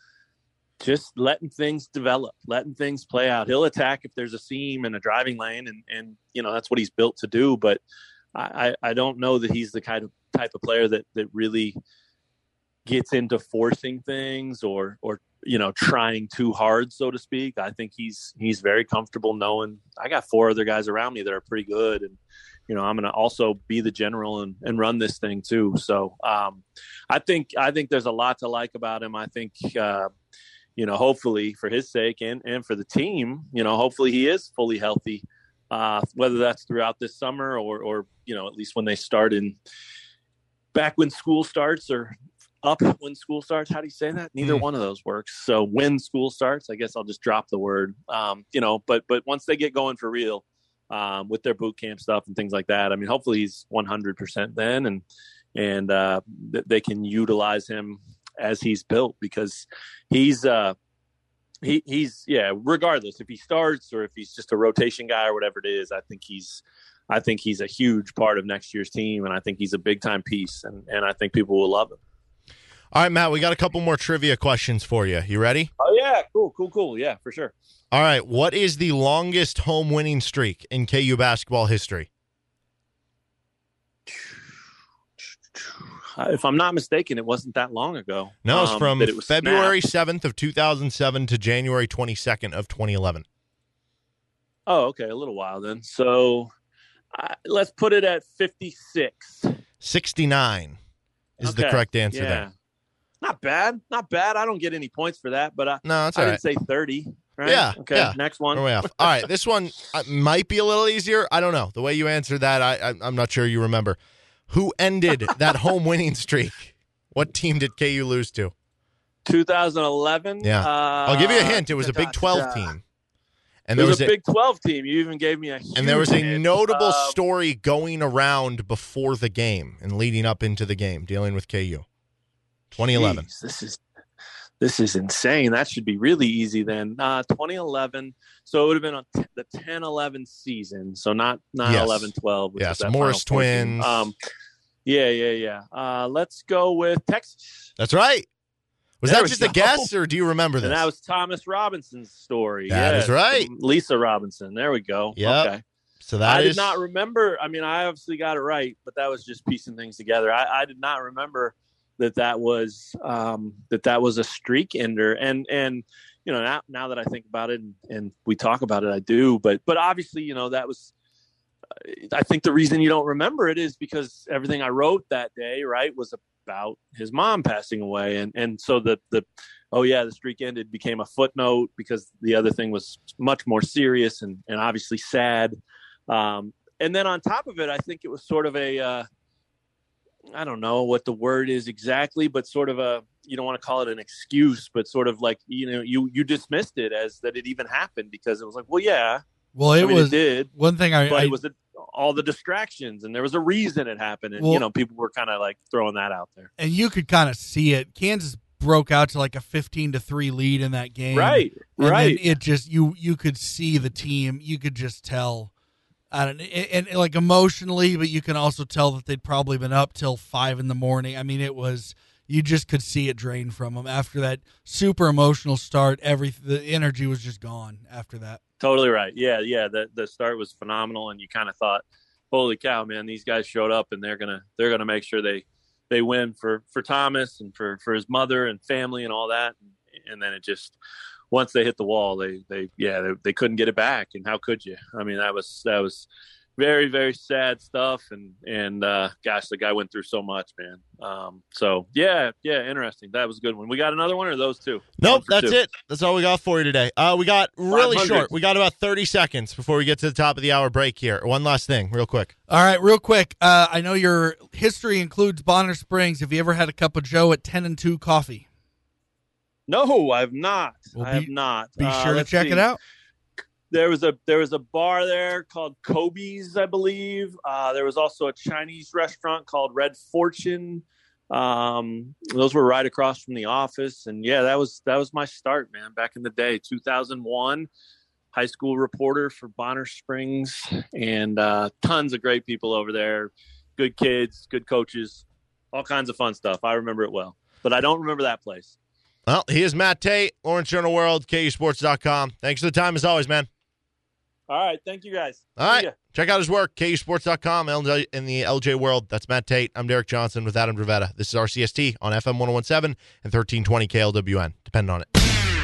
just letting things develop, letting things play out. He'll attack if there's a seam in a driving lane, and and you know that's what he's built to do. But I I don't know that he's the kind of type of player that that really gets into forcing things or or you know trying too hard, so to speak. I think he's he's very comfortable knowing I got four other guys around me that are pretty good, and you know I'm going to also be the general and and run this thing too. So um, I think I think there's a lot to like about him. I think. Uh, you know, hopefully for his sake and, and for the team, you know, hopefully he is fully healthy, uh, whether that's throughout this summer or, or, you know, at least when they start in back when school starts or up when school starts. How do you say that? Neither mm. one of those works. So when school starts, I guess I'll just drop the word, um, you know, but, but once they get going for real, um, with their boot camp stuff and things like that, I mean, hopefully he's 100% then and, and, uh, th- they can utilize him as he's built because he's uh he he's yeah regardless if he starts or if he's just a rotation guy or whatever it is i think he's i think he's a huge part of next year's team and i think he's a big time piece and and i think people will love him. All right matt we got a couple more trivia questions for you. You ready? Oh yeah. Cool cool cool. Yeah for sure. All right. What is the longest home winning streak in ku basketball history if I'm not mistaken, it wasn't that long ago. No, it's um, from it was February seventh of 2007 to January 22nd of 2011. Oh, okay, a little while then. So uh, let's put it at 56. 69 is okay. the correct answer yeah. there. Not bad, not bad. I don't get any points for that, but I, no, that's I didn't say 30. Right? Yeah. Okay. Yeah. Next one. way off. All right. This one uh, might be a little easier. I don't know. The way you answered that, I, I I'm not sure you remember who ended that home winning streak. What team did KU lose to? 2011. Yeah, uh, I'll give you a hint. It was a Big 12 team. And there was, was, a Big 12 team. You even gave me a And there was a hint. notable uh, story going around before the game and leading up into the game dealing with KU. 2011. Geez, this is this is insane. That should be really easy then. Uh, 2011. So it would have been on t- the 10 11 season. So not not Yes. 11 12. which Yes, Morris Final Four team. twins. Um, yeah, yeah, yeah. Uh, let's go with Texas. That's right. Was There that just a guess, or do you remember this? And that was Thomas Robinson's story. That Yes, is right. Lisa Robinson. There we go. Yep. Okay. so that I is did not remember. I mean, I obviously got it right, but that was just piecing things together. I, I did not remember that that was um, that that was a streak ender. And and you know now now that I think about it and, and we talk about it, I do. But but obviously, you know that was. I think the reason you don't remember it is because everything I wrote that day, right, was about his mom passing away, and and so the the oh yeah, the streak ended became a footnote because the other thing was much more serious and and obviously sad. Um, and then on top of it, I think it was sort of a, uh, I don't know what the word is exactly, but sort of a, you don't want to call it an excuse, but sort of like, you know, you, you dismissed it as that it even happened because it was like, well, yeah, Well, it I mean, was it did, one thing I, but I it was the, all the distractions and there was a reason it happened. And, Well- you know, people were kind of like throwing that out there. and you could kind of see it. Kansas broke out to like a 15 to 3 lead in that game. Right. And right. it just you you could see the team. You could just tell. I don't and, and like emotionally, but you can also tell that they'd probably been up till five in the morning. I mean, it was you just could see it drain from them after that super emotional start. Every the energy was just gone after that. Totally right. Yeah, yeah. The the start was phenomenal, and you kind of thought, "Holy cow, man! These guys showed up, and they're gonna they're gonna make sure they they win for for Thomas and for for his mother and family and all that." And then it just once they hit the wall, they they yeah they, they couldn't get it back. And how could you? I mean, that was that was very very sad stuff. And and uh, gosh, the guy went through so much, man. Um, so yeah, yeah, interesting. That was a good one. We got another one or those two? Nope, that's two. it. That's all we got for you today. Uh, we got really short. We got about 30 seconds before we get to the top of the hour break here. One last thing, real quick. All right, real quick. Uh, I know your history includes Bonner Springs. Have you ever had a cup of Joe at ten and two coffee? No, I've not. Well, I have not. Be Uh, sure to check see. it out. there was a there was a bar there called Kobe's, I believe. Uh, there was also a Chinese restaurant called Red Fortune. Um, those were right across from the office, and yeah, that was that was my start, man. Back in the day, two thousand one, high school reporter for Bonner Springs, and uh, tons of great people over there, good kids, good coaches, all kinds of fun stuff. I remember it well, but I don't remember that place. Well, he is Matt Tait, Lawrence Journal World, KUSports.com. Thanks for the time as always, man. All right, thank you guys. All right. Check out his work, KUSports.com, LJ in the LJ World. That's Matt Tait. I'm Derek Johnson with Adam Dravetta. This is RCST on FM 1017 and 1320 KLWN. Depend on it.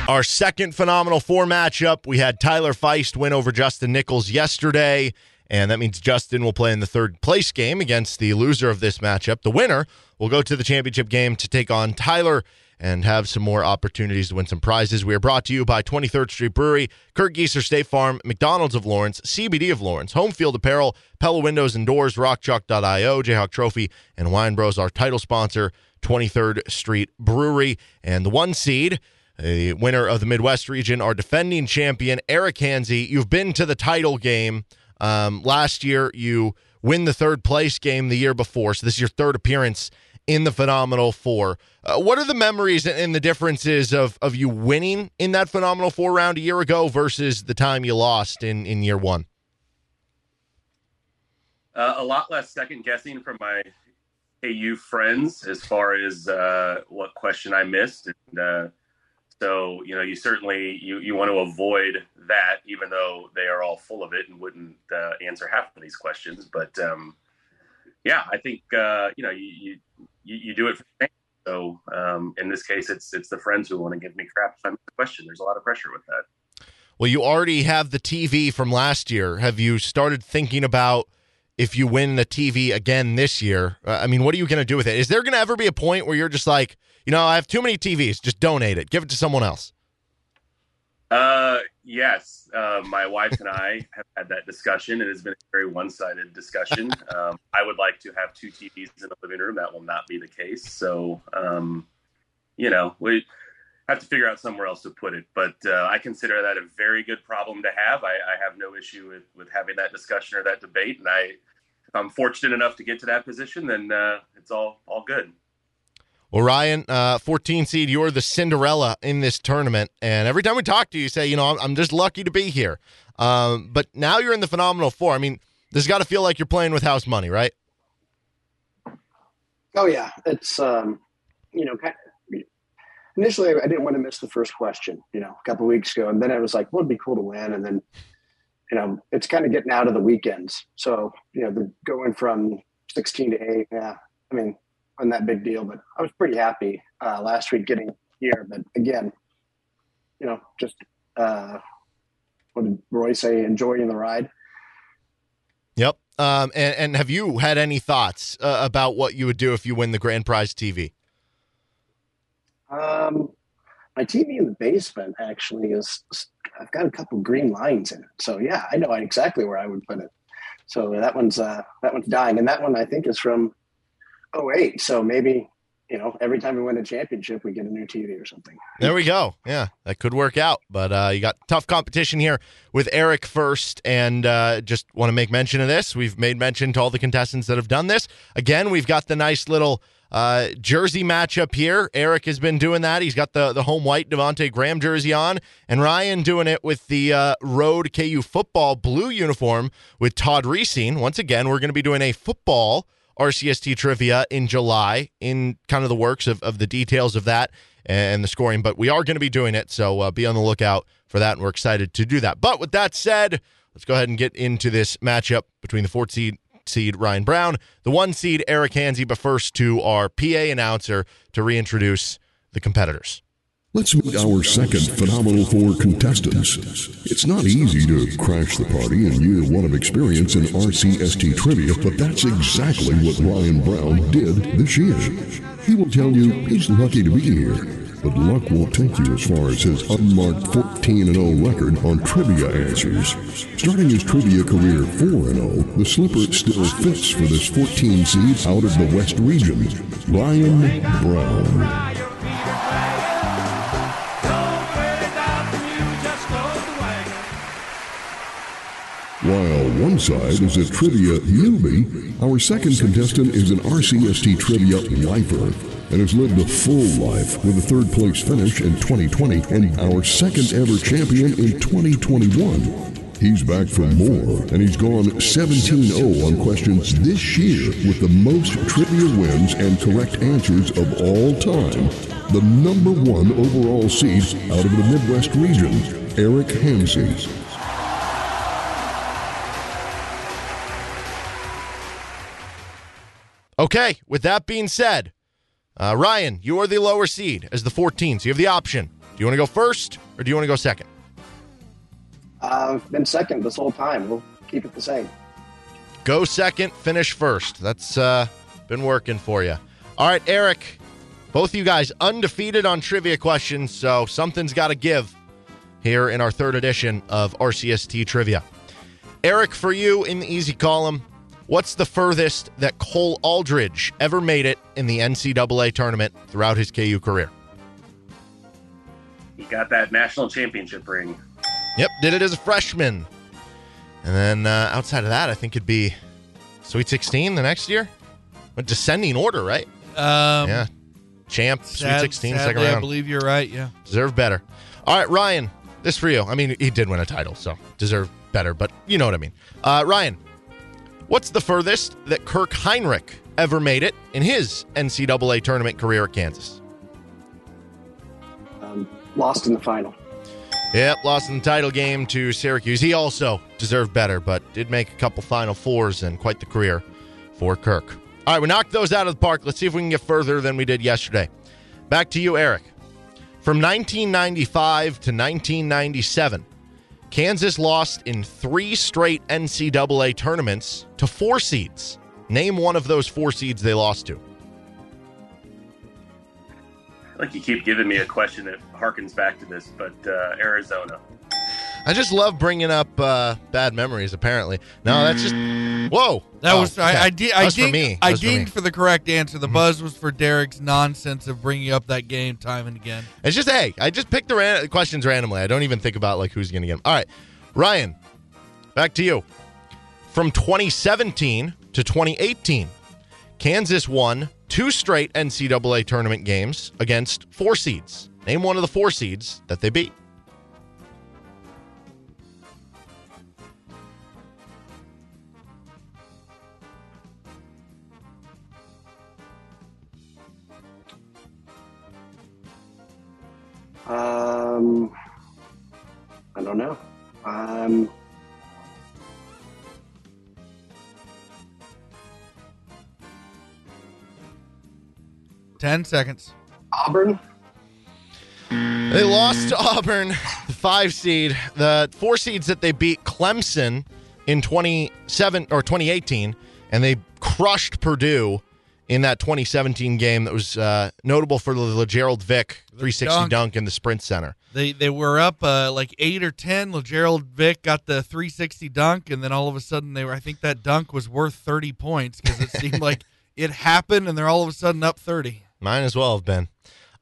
Our second phenomenal four matchup, we had Tyler Feist win over Justin Nichols yesterday, and that means Justin will play in the third place game against the loser of this matchup. The winner will go to the championship game to take on Tyler and have some more opportunities to win some prizes. We are brought to you by 23rd Street Brewery, Kurt Geiser State Farm, McDonald's of Lawrence, CBD of Lawrence, Home Field Apparel, Pella Windows and Doors, RockChalk.io, Jayhawk Trophy, and Hawaiian Bros, our title sponsor, 23rd Street Brewery. And the one seed, the winner of the Midwest region, our defending champion, Eric Hansey. You've been to the title game. Um, last year, you win the third place game the year before. So this is your third appearance in the Phenomenal Four. Uh, what are the memories and the differences of, of you winning in that Phenomenal Four round a year ago versus the time you lost in, in year one? Uh, a lot less second guessing from my KU friends as far as uh, what question I missed. And uh, so, you know, you certainly you, you want to avoid that, even though they are all full of it and wouldn't uh, answer half of these questions. But um, yeah, I think uh, you know you you you do it for fans. So um, in this case, it's it's the friends who want to give me crap if I miss the question. There's a lot of pressure with that. Well, you already have the TV from last year. Have you started thinking about if you win the TV again this year? Uh, I mean, what are you going to do with it? Is there going to ever be a point where you're just like, you know, I have too many TVs, just donate it, give it to someone else? Uh, yes. Uh, my wife and I have had that discussion. It has been a very one-sided discussion. Um, I would like to have two TVs in the living room. That will not be the case. So, um, you know, we have to figure out somewhere else to put it. But uh, I consider that a very good problem to have. I, I have no issue with, with having that discussion or that debate. And I, if I'm fortunate enough to get to that position, then uh, it's all all good. Well, Ryan, uh, 14 seed, you're the Cinderella in this tournament. And every time we talk to you, you say, you know, I'm, just lucky to be here. Um, but now you're in the Phenomenal Four. I mean, this has got to feel like you're playing with house money, right? Oh yeah, it's um, you know, kind of, initially I didn't want to miss the first question, you know, a couple weeks ago, and then I was like, well, it'd be cool to win, and then you know, it's kind of getting out of the weekends, so you know, the going from sixteen to eight, yeah, I mean, wasn't that big deal, but I was pretty happy uh, last week getting here, but again, you know, just uh, what did Roy say? Enjoying the ride. Yep. Um, and, and have you had any thoughts uh, about what you would do if you win the grand prize TV? Um, my TV in the basement actually is. I've got a couple green lines in it, so yeah, I know exactly where I would put it. So that one's uh, that one's dying, and that one I think is from 08. So maybe you know every time we win a championship, we get a new TV or something. There we go. Yeah, that could work out. But uh, you got tough competition here with Eric first, and uh, just want to make mention of this. We've made mention to all the contestants that have done this. Again, we've got the nice little uh, jersey matchup here. Eric has been doing that. He's got the the home white Devonte Graham jersey on, and Ryan doing it with the uh, Road KU football blue uniform with Todd Reesing. Once again, we're going to be doing a football RCST trivia in July in kind of the works of, of the details of that and the scoring, but we are going to be doing it. So uh, be on the lookout for that, and we're excited to do that. But with that said, let's go ahead and get into this matchup between the fourth seed seed Ryan Brown, the one seed Eric Hansey. But first, to our PA announcer to reintroduce the competitors. Let's meet our second Phenomenal Four contestants. It's not easy to crash the party in year one of experience in RCST trivia, but that's exactly what Ryan Brown did this year. He will tell you he's lucky to be here, but luck won't take you as far as his unmarked 14 0 record on trivia answers. Starting his trivia career 4 0, the slipper still fits for this 14 seed out of the West region. Ryan Brown. While one side is a trivia newbie, our second contestant is an RCST trivia lifer and has lived a full life with a third place finish in 2020 and our second ever champion in 2021. He's back for more, and he's gone 17-0 on questions this year with the most trivia wins and correct answers of all time. The number one overall seed out of the Midwest region, Eric Hansey. Okay, with that being said, uh, Ryan, you are the lower seed as the 14, so you have the option. Do you want to go first or do you want to go second? Uh, I've been second this whole time. We'll keep it the same. Go second, finish first. That's uh, been working for you. All right, Eric, both of you guys undefeated on trivia questions, so something's got to give here in our third edition of RCST Trivia. Eric, for you in the easy column, what's the furthest that Cole Aldrich ever made it in the NCAA tournament throughout his KU career? He got that national championship ring. Yep, did it as a freshman. And then uh, outside of that, I think it'd be Sweet 16 the next year. A descending order, right? Um, yeah. Champ, Sweet sad- 16, second sadly, I round. believe you're right. Yeah. Deserve better. All right, Ryan, this for you. I mean, he did win a title, so deserve better, but you know what I mean. Uh, Ryan, what's the furthest that Kirk Hinrich ever made it in his NCAA tournament career at Kansas? Um, lost in the final. Yep, lost in the title game to Syracuse. He also deserved better, but did make a couple Final Fours and quite the career for Kirk. All right, we knocked those out of the park. Let's see if we can get further than we did yesterday. Back to you, Eric. From 1995 to 1997, Kansas lost in three straight NCAA tournaments to four seeds. Name one of those four seeds they lost to. Like you keep giving me a question that harkens back to this, but uh, Arizona. I just love bringing up uh, bad memories. Apparently, no, that's just whoa. That Oh, was I, okay. I, did, I for me. I was for. Mm-hmm. dinged for the correct answer. The buzz was for Derek's nonsense of bringing up that game time and again. It's just hey, I just picked the ran- questions randomly. I don't even think about like who's going to get them. All right, Ryan, back to you. From 2017 to 2018, Kansas won two straight NCAA tournament games against four seeds. Name one of the four seeds that they beat. Um, I don't know. Um, Ten seconds. Auburn. They lost to Auburn, the five seed. The four seeds that they beat Clemson in 27 or 2018, and they crushed Purdue in that 2017 game that was uh, notable for the Gerald Vick 360 dunk. dunk. in the Sprint Center. They they were up uh, like eight or ten. Gerald Vick got the 360 dunk, and then all of a sudden they were. I think that dunk was worth 30 points because it seemed like it happened, and they're all of a sudden up 30. Mine as well have been.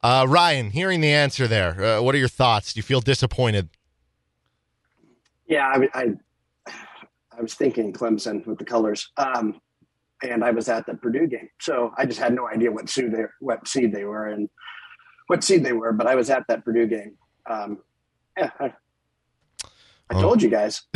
Uh, Ryan, hearing the answer there, uh, what are your thoughts? Do you feel disappointed? Yeah, I, I, I was thinking Clemson with the colors, um, and I was at the Purdue game, so I just had no idea what seed they what seed they were and what seed they were. But I was at that Purdue game. Um, yeah, I, I told you guys.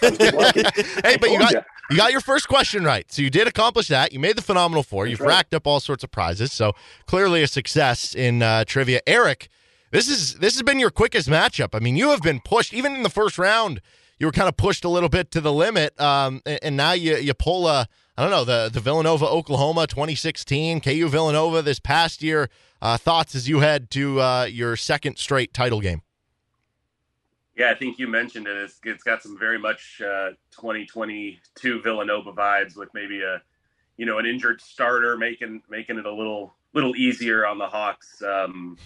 hey, but you got you. you. got your first question right, so you did accomplish that. You made the phenomenal four. You've right. racked up all sorts of prizes, so clearly a success in uh, trivia. Eric, this is this has been your quickest matchup. I mean, you have been pushed even in the first round. You were kind of pushed a little bit to the limit, um, and, and, now you you pull a I don't know the the Villanova Oklahoma 2016 KU Villanova this past year. Uh, thoughts as you head to uh, your second straight title game. Yeah, I think you mentioned it. It's, it's got some very much uh, 2022 Villanova vibes with maybe a, you know, an injured starter making making it a little little easier on the Hawks. Um,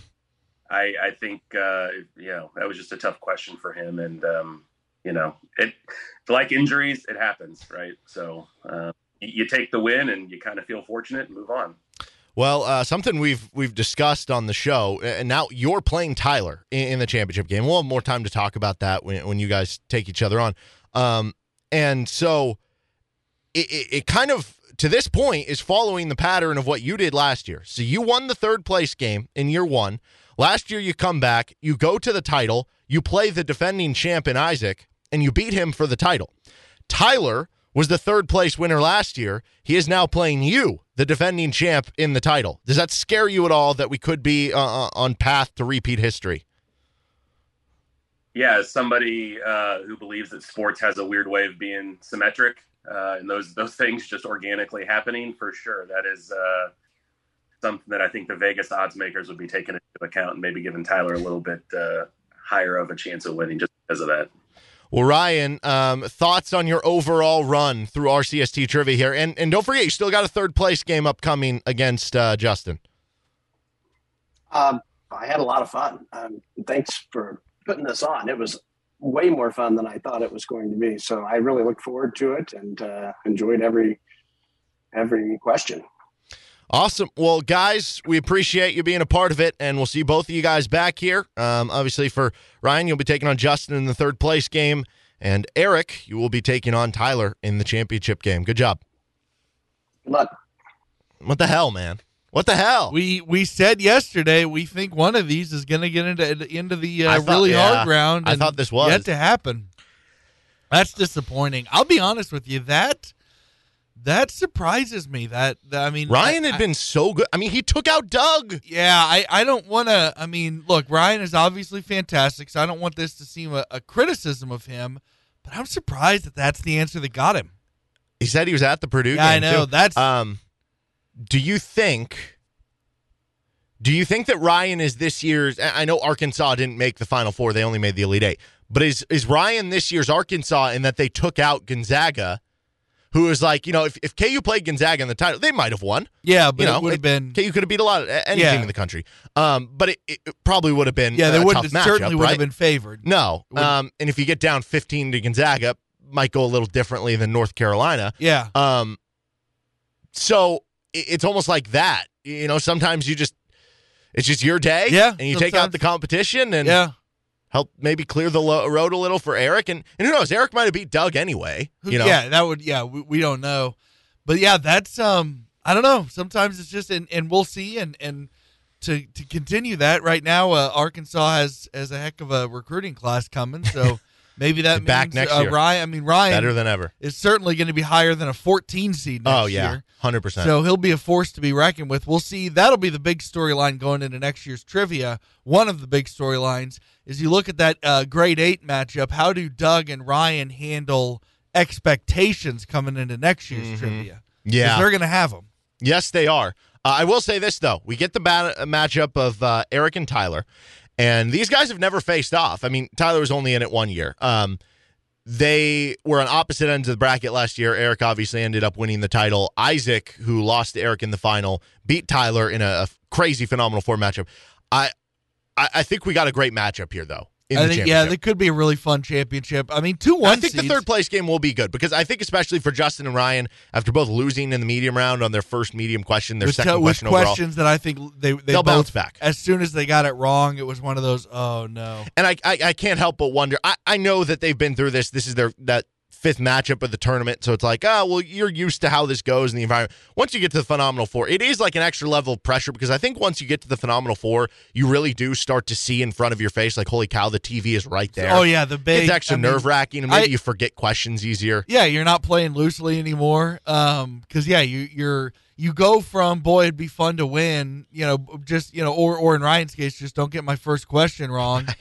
I, I think uh, you know that was just a tough question for him, and um, you know, it like injuries, it happens, right? So uh, you, take the win, and you kind of feel fortunate and move on. Well, uh, something we've we've discussed on the show, and now you're playing Tyler in, in, the championship game. We'll have more time to talk about that when, when you guys take each other on. Um, and so it, it, it kind of to this point is following the pattern of what you did last year. So you won the third place game in year one. Last year you come back, you go to the title, you play the defending champ in Isaac, and you beat him for the title. Tyler was the third place winner last year. He is now playing you, the defending champ, in the title. Does that scare you at all that we could be uh, uh on path to repeat history? Yeah, as somebody uh, who believes that sports has a weird way of being symmetric uh, and those those things just organically happening, for sure, that is uh, something that I think the Vegas odds makers would be taking into account and maybe giving Tyler a little bit uh, higher of a chance of winning just because of that. Well, Ryan, um, thoughts on your overall run through RCST trivia here, and and don't forget you still got a third place game upcoming against uh, Justin. Um, I had a lot of fun. Um, thanks for putting this on. It was way more fun than I thought it was going to be. So I really look forward to it and uh, enjoyed every every question. Awesome. Well, guys, we appreciate you being a part of it, and we'll see both of you guys back here. Um, obviously, for Ryan, you'll be taking on Justin in the third place game, and Eric, you will be taking on Tyler in the championship game. Good job. Good luck. What the hell, man? What the hell? We we said yesterday we think one of these is going to get into into the uh, thought, really yeah, hard round. I thought this was yet to happen. That's disappointing. I'll be honest with you. That that surprises me. That, that I mean, Ryan I, had been so good. I mean, he took out Doug. Yeah, I, I don't want to. I mean, look, Ryan is obviously fantastic, so I don't want this to seem a, a, criticism of him. But I'm surprised that that's the answer that got him. He said he was at the Purdue yeah, game. I know too. that's. Um, do you think? Do you think that Ryan is this year's? I know Arkansas didn't make the Final Four; they only made the Elite Eight. But is is Ryan this year's Arkansas in that they took out Gonzaga? Who was like, you know, if, if KU played Gonzaga in the title, they might have won. Yeah, but you know, it would have been KU could have beat a lot of any yeah. team in the country. Um, but it, it probably would have been yeah, they would certainly would right? have been favored. No, um, and if you get down fifteen to Gonzaga, might go a little differently than North Carolina. Yeah. Um. So it, it's almost like that. You know, sometimes you just it's just your day. Yeah, and you sometimes. take out the competition and yeah help maybe clear the lo- road a little for Eric. And, and who knows? Eric might have beat Doug anyway. You know? Yeah, that would. Yeah, we, we don't know, but yeah, that's um. I don't know. Sometimes it's just and, and we'll see and and to to continue that right now uh, Arkansas has has a heck of a recruiting class coming so maybe that means Back next uh, year. Ryan I mean Ryan Better than ever. is certainly going to be higher than a 14 seed next Oh yeah, hundred percent. So he'll be a force to be reckoned with. We'll see. That'll be the big storyline going into next year's trivia. One of the big storylines is you look at that uh, Great Eight matchup. How do Doug and Ryan handle expectations coming into next year's trivia? Mm-hmm. Yeah. they're going to have them. Yes, they are. Uh, I will say this though: we get the bat- matchup of uh, Eric and Tyler, and these guys have never faced off. I mean, Tyler was only in it one year. Um, they were on opposite ends of the bracket last year. Eric obviously ended up winning the title. Isaac, who lost to Eric in the final, beat Tyler in a, crazy, phenomenal four matchup. I, I think we got a great matchup here, though. I think, yeah, they could be a really fun championship. I mean, two one. I think the third place game will be good because I think, especially for Justin and Ryan, after both losing in the medium round on their first medium question, their with, second with question overall, questions that I think they they They'll both, bounce back. As soon as they got it wrong, it was one of those. Oh no. and I, I I can't help but wonder. I, I know that they've been through this. This is their that fifth matchup of the tournament, so it's like, oh well, you're used to how this goes in the environment. Once you get to the Phenomenal Four, it is like an extra level of pressure because I think once you get to the Phenomenal Four, you really do start to see in front of your face, like, holy cow, the TV is right there. Oh yeah, the big. it's extra I nerve wracking, and maybe I- you forget questions easier. Yeah, you're not playing loosely anymore. Um, because yeah, you you're you go from boy, it'd be fun to win. You know, just you know, or or in Ryan's case, just don't get my first question wrong.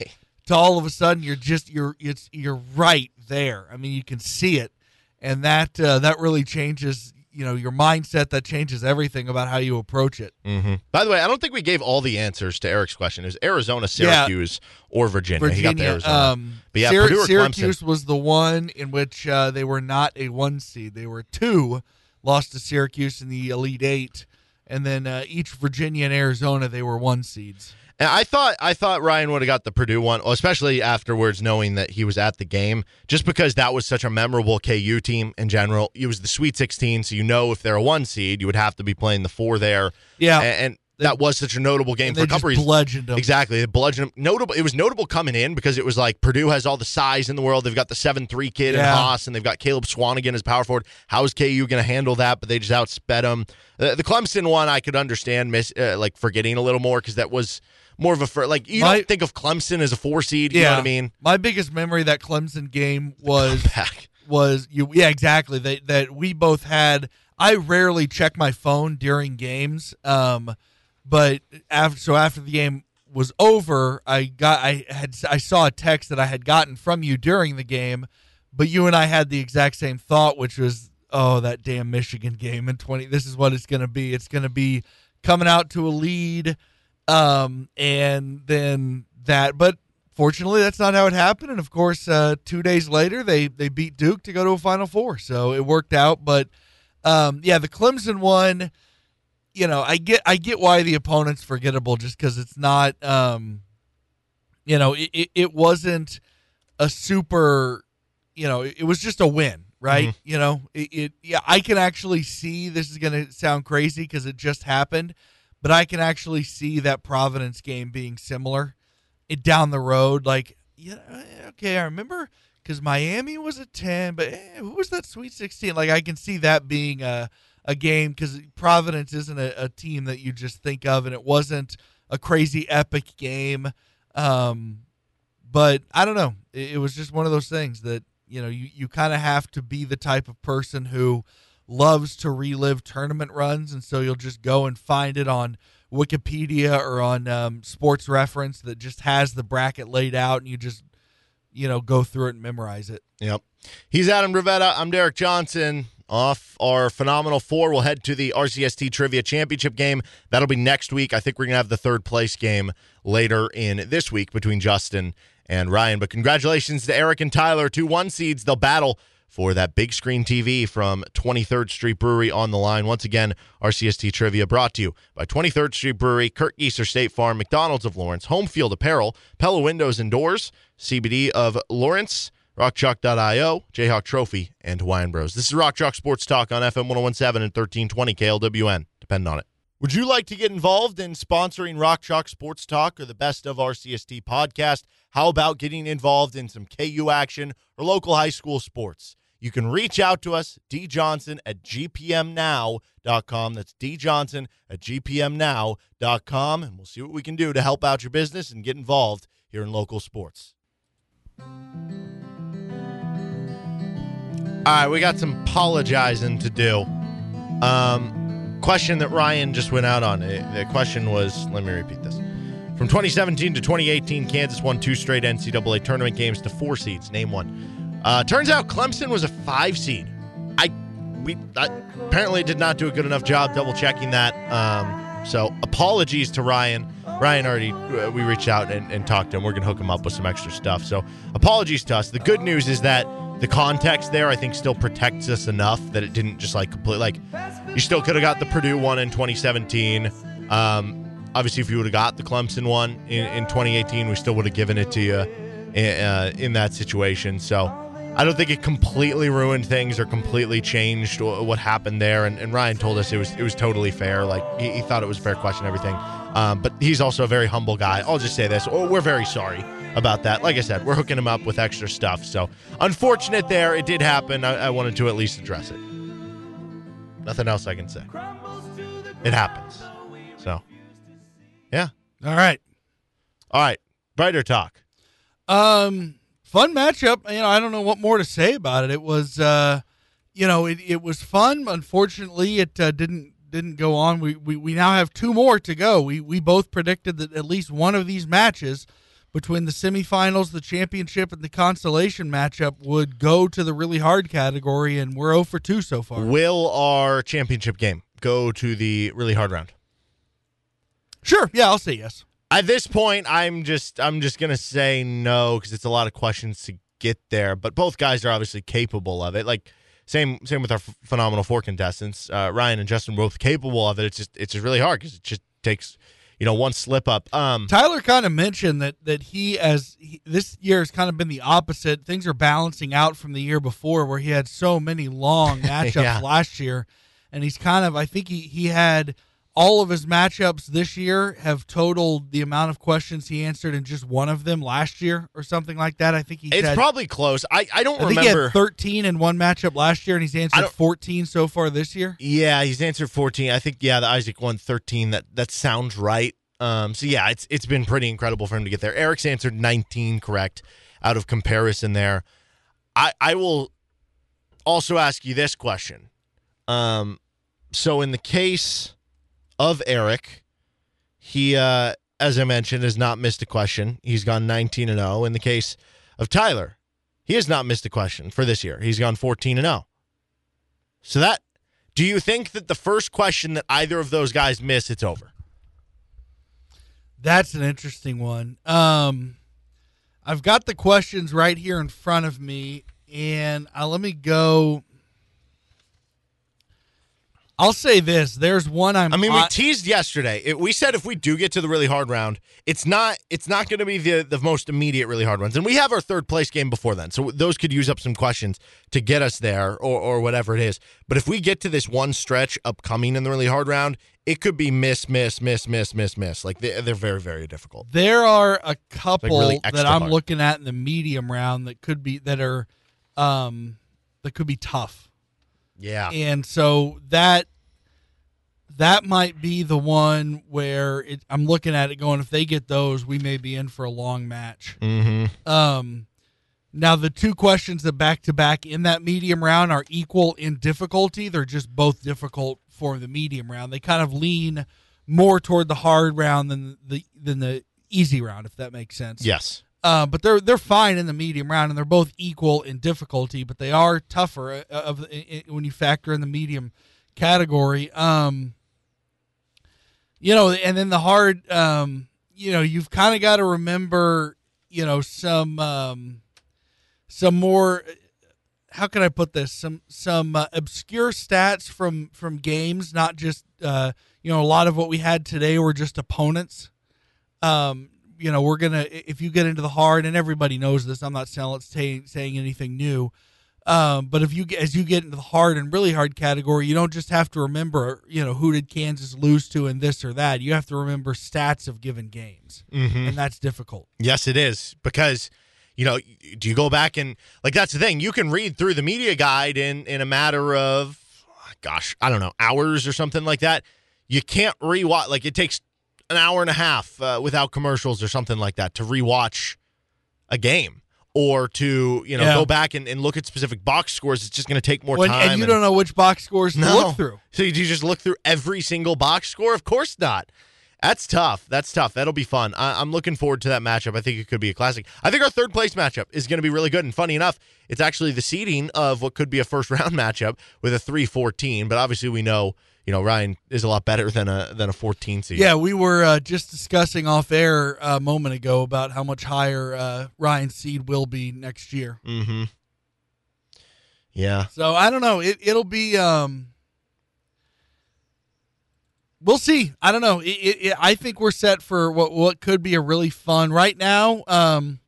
To all of a sudden, you're just you're it's you're right there. I mean, you can see it, and that uh, that really changes. You know, your mindset. That changes everything about how you approach it. hmm By the way, I don't think we gave all the answers to Eric's question. It was Arizona, Yeah. Syracuse, or Virginia. He got the Arizona. um, But yeah, Syr- Purdue or Syracuse was the one in which uh, they were not a one seed. They were two, lost to Syracuse in the Elite Eight, and then uh, each Virginia and Arizona they were one seeds. And I thought I thought Ryan would have got the Purdue one, especially afterwards, knowing that he was at the game, just because that was such a memorable KU team in general. It was the Sweet 16, so you know if they're a one seed, you would have to be playing the four there. Yeah. and, and that was such a notable game And for a couple reasons. bludgeoned them. Exactly, they bludgeoned them. Notable. It was notable coming in because it was like Purdue has all the size in the world. They've got the seven three kid in Yeah. Haas, and they've got Caleb Swanigan as power forward. How is KU going to handle that? But they just outsped them. Uh, the Clemson one, I could understand miss uh, like forgetting a little more because that was more of a like you My- don't think of Clemson as a four seed. You know what I mean? My biggest memory of that Clemson game was Back. was you yeah exactly that that we both had I rarely check my phone during games um but after so after the game was over I got I had I saw a text that I had gotten from you during the game but you and I had the exact same thought which was oh that damn Michigan game in 20 this is what it's going to be it's going to be coming out to a lead um and then that but fortunately that's not how it happened. And of course uh, two days later they they beat duke to go to a final four. So it worked out. But um, yeah the clemson one you know i get i get why the opponent's forgettable just because it's not um, you know it, it, it wasn't a super you know it, it was just a win right? You know it, it yeah i can actually see this is going to sound crazy because it just happened but i can actually see that providence game being similar it down the road like yeah eh, okay i remember because miami was a 10 but eh, who was that sweet 16 like i can see that being a, a game because providence isn't a, a team that you just think of and it wasn't a crazy epic game um, but i don't know. It, it was just one of those things that you know you, you kind of have to be the type of person who loves to relive tournament runs and so you'll just go and find it on wikipedia or on um, sports reference that just has the bracket laid out and you just you know go through it and memorize it Yep. He's Adam Dravetta. I'm Derek Johnson. Off our phenomenal four, we'll head to the RCST Trivia Championship game. That'll be next week. I think we're to have the third place game later in this week between Justin and Ryan. But congratulations to Eric and Tyler, two one seeds. They'll battle for that big screen TV from 23rd Street Brewery on the line. Once again, RCST Trivia brought to you by 23rd Street Brewery, Kurt Geiser State Farm, McDonald's of Lawrence, Home Field Apparel, Pella Windows and Doors, CBD of Lawrence, RockChalk.io, Jayhawk Trophy, and Hawaiian Bros. This is Rock Chalk Sports Talk on FM 1017 and 1320 KLWN. Depend on it. Would you like to get involved in sponsoring Rock Chalk Sports Talk or the Best of RCST podcast? How about getting involved in some KU action or local high school sports? You can reach out to us, djohnson at gpmnow.com. That's djohnson at gpmnow.com. And we'll see what we can do to help out your business and get involved here in local sports. All right, we got some apologizing to do. Um, question that Ryan just went out on. Uh, The question was let me repeat this. From 2017 to 2018, Kansas won two straight NCAA tournament games to four seeds. Name one. Uh, turns out Clemson was a five seed. I we I apparently did not do a good enough job double checking that. Um, so apologies to Ryan. Ryan already uh, we reached out and, and talked to him. We're gonna hook him up with some extra stuff. So apologies to us. The good news is that the context there I think still protects us enough that it didn't just like complete like you still could have got the Purdue one in 2017. Um, obviously, if you would have got the Clemson one in, in 2018, we still would have given it to you uh, in that situation. So I don't think it completely ruined things or completely changed what happened there. And, and Ryan told us it was it was totally fair. Like he, he thought it was a fair question, everything. Um, but he's also a very humble guy. I'll just say this: oh, we're very sorry about that. Like I said, we're hooking him up with extra stuff. So unfortunate there. It did happen. I, I wanted to at least address it. Nothing else I can say. It happens. So, yeah. All right. All right. Brighter talk. Um, fun matchup. You know, I don't know what more to say about it. It was, uh, you know, it, it was fun. Unfortunately, it uh, didn't didn't go on. We, we we now have two more to go. We we both predicted that at least one of these matches between the semifinals, the championship, and the consolation matchup would go to the really hard category, and we're 0 for 2 so far. Will our championship game go to the really hard round? Sure, yeah, I'll say yes. At this point, I'm just I'm just gonna say no because it's a lot of questions to get there. But both guys are obviously capable of it. Like same same with our phenomenal four contestants, uh, Ryan and Justin, both capable of it. It's just it's just really hard because it just takes you know one slip up. Um, Tyler kind of mentioned that that he as he, this year has kind of been the opposite. Things are balancing out from the year before, where he had so many long matchups Yeah. last year, and he's kind of I think he he had all of his matchups this year have totaled the amount of questions he answered in just one of them last year or something like that. I think he it's had, probably close. I I don't I think he had 13 in one matchup last year, and he's answered 14 so far this year. Yeah, he's answered 14. I think yeah, the Isaac one 13. That that sounds right. Um, so yeah, it's it's been pretty incredible for him to get there. Eric's answered 19 correct out of comparison there. I I will also ask you this question. Um, so in the case of Eric, he uh, as I mentioned has not missed a question. He's gone 19 and 0. In the case of Tyler, he has not missed a question for this year. He's gone 14 and 0. So that do you think that the first question that either of those guys miss, it's over? That's an interesting one. Um, I've got the questions right here in front of me, and uh, let me go. I'll say this: there's one I'm. I mean, we on- teased yesterday. It, we said if we do get to the really hard round, it's not it's not going to be the the most immediate really hard ones, and we have our third place game before then, so those could use up some questions to get us there, or or whatever it is. But if we get to this one stretch upcoming in the really hard round, it could be miss, miss, miss, miss, miss, miss. Like they, they're very very difficult. there are a couple really that I'm hard. looking at in the medium round that could be that are, um, that could be tough. Yeah, and so that that might be the one where it, I'm looking at it going if they get those we may be in for a long match. mm-hmm. Um, now the two questions that back to back in that medium round are equal in difficulty. They're just both difficult for the medium round. They kind of lean more toward the hard round than the than the easy round, if that makes sense. yes. Uh, but they're they're fine in the medium round, and they're both equal in difficulty, but they are tougher uh, of i- i- when you factor in the medium category. Um, you know, and then the hard, um, you know, you've kind of got to remember, you know, some um, some more. How can I put this? Some some uh, obscure stats from from games, not just uh, you know, a lot of what we had today were just opponents um, you know, we're gonna if you get into the hard, and everybody knows this. I'm not saying saying, saying anything new, um, but if you as you get into the hard and really hard category, you don't just have to remember, you know, who did Kansas lose to in this or that. You have to remember stats of given games, Mm-hmm. and that's difficult. Yes, it is because you know, do you go back and like that's the thing. You can read through the media guide in in a matter of gosh, I don't know, hours or something like that. You can't rewatch like it takes an hour and a half uh, without commercials or something like that to rewatch a game or to you know Yeah. go back and, and look at specific box scores. It's just going to take more When- time. and you don't know which box scores to no. look through. So you just look through every single box score? Of course not. That's tough. That's tough. That'll be fun. I, I'm looking forward to that matchup. I think it could be a classic. I think our third place matchup is going to be really good. And funny enough, it's actually the seeding of what could be a first round matchup with a 3 14. But obviously, we know, you know, Ryan is a lot better than a than a 14 seed. Yeah, we were uh, just discussing off air a moment ago about how much higher uh, Ryan's seed will be next year. Mm-hmm. Yeah. So I don't know. It it'll be. Um, we'll see. I don't know. It, it, it, I think we're set for what what could be a really fun right now. Um,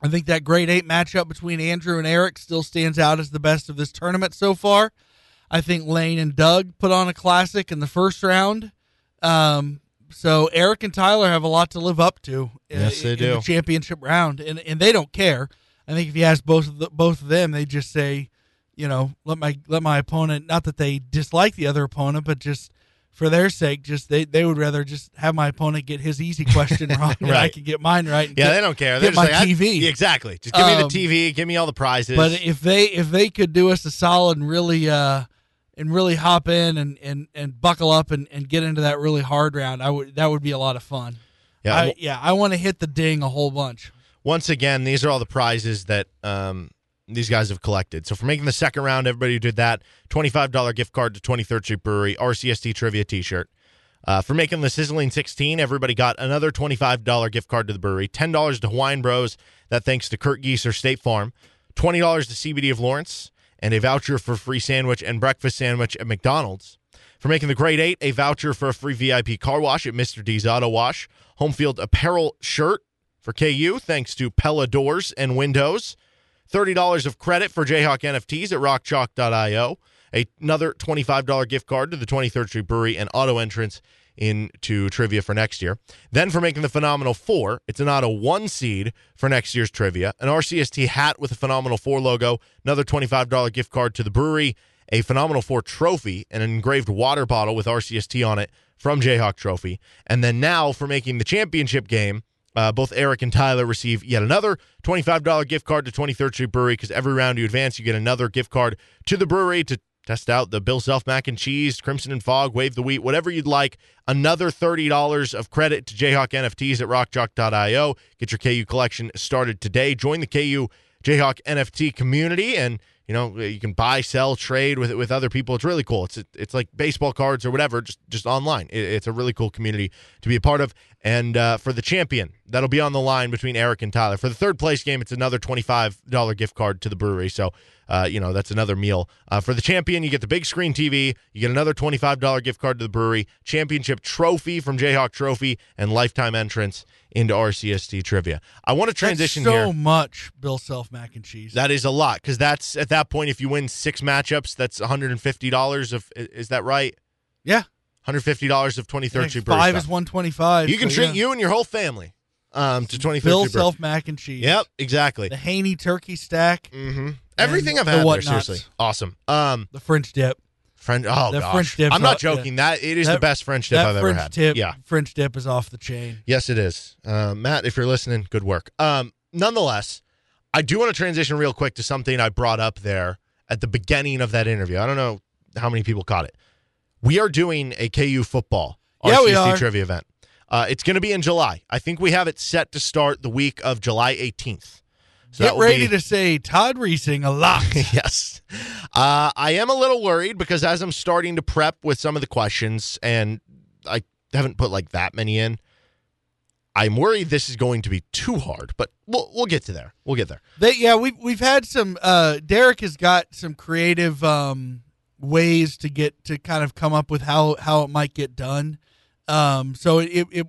I think that Great Eight matchup between Andrew and Eric still stands out as the best of this tournament so far. I think Lane and Doug put on a classic in the first round. Um, so Eric and Tyler have a lot to live up to. uh, Yes, they in do. the championship round, and and they don't care. I think if you ask both of the, both of them, they just say, you know, let my let my opponent. Not that they dislike the other opponent, but just for their sake, just they they would rather just have my opponent get his easy question wrong, and I can get mine right. and Yeah, get- they don't care. They're Get just my like, TV. Yeah, exactly. Just give me the Um, TV. Give me all the prizes. But if they if they could do us a solid and really uh and really hop in and and, and buckle up and, and get into that really hard round, I would that would be a lot of fun. yeah, I, yeah, I want to hit the ding a whole bunch. once again, these are all the prizes that um, these guys have collected. So for making the second round, everybody who did that, $25 gift card to 23rd Street Brewery, RCST Trivia t-shirt. Uh, for making the Sizzling 16, everybody got another $25 gift card to the brewery, $10 to Hawaiian Bros, that thanks to Kurt Gieser State Farm, $20 to CBD of Lawrence, and a voucher for free sandwich and breakfast sandwich at McDonald's. For making the Great Eight, a voucher for a free VIP car wash at Mr. D's Auto Wash, home field apparel shirt for KU, thanks to Pella Doors and Windows. $30 of credit for Jayhawk NFTs at rockchalk.io. Another $25 gift card to the 23rd Street Brewery and auto entrance into trivia for next year. Then for making the Phenomenal Four, it's an auto one seed for next year's trivia. An RCST hat with a Phenomenal Four logo, another $25 gift card to the brewery, a Phenomenal Four trophy, an engraved water bottle with RCST on it from Jayhawk Trophy. And then now for making the championship game, uh, both Eric and Tyler receive yet another $25 gift card to 23rd Street Brewery because every round you advance, you get another gift card to the brewery to test out the Bill Self mac and cheese, Crimson and Fog, Wave the Wheat, whatever you'd like. Another $30 of credit to Jayhawk NFTs at rockjock.io. Get your KU collection started today. Join the KU Jayhawk NFT community and you know you can buy sell trade with with other people it's really cool it's it's like baseball cards or whatever just just online it, it's a really cool community to be a part of and uh, for the champion that'll be on the line between eric and tyler for the third place game it's another $25 gift card to the brewery so uh, you know that's another meal uh, for the champion you get the big screen tv you get another $25 gift card to the brewery championship trophy from jayhawk trophy and lifetime entrance into rcst trivia i want to transition That's so here much Bill Self mac and cheese. that is a lot because that's at that point if you win six matchups, that's one hundred and fifty dollars of. Is that right? yeah, Hundred fifty dollars of twenty Yeah, Street Brewery five stuff. is one twenty five. You can treat you and your whole family um, to twenty third Bill Self mac and cheese. Yep, exactly. The Haney turkey stack, hmm Everything I've the had there, whatnots. seriously, awesome. Um, the French dip. French. Oh The gosh, French dip's I'm not yeah. joking. That it is That- the best French dip that I've French ever had. Tip, Yeah, French dip is off the chain. Yes, it is. Uh, Matt, if you're listening, good work. Um, nonetheless, I do want to transition real quick to something I brought up there at the beginning of that interview. I don't know how many people caught it. We are doing a KU football Yeah, we are. trivia event. Uh, it's going to be in July. I think we have it set to start the week of July 18th. So Get ready be- to say Todd Reesing a lot. yes. Uh, I am a little worried because as I'm starting to prep with some of the questions, and I haven't put like that many in, I'm worried this is going to be too hard. But we'll we'll get to there. We'll get there. They, yeah, we've we've had some. Uh, Derek has got some creative um, ways to get to kind of come up with how how it might get done. Um, so it, it, it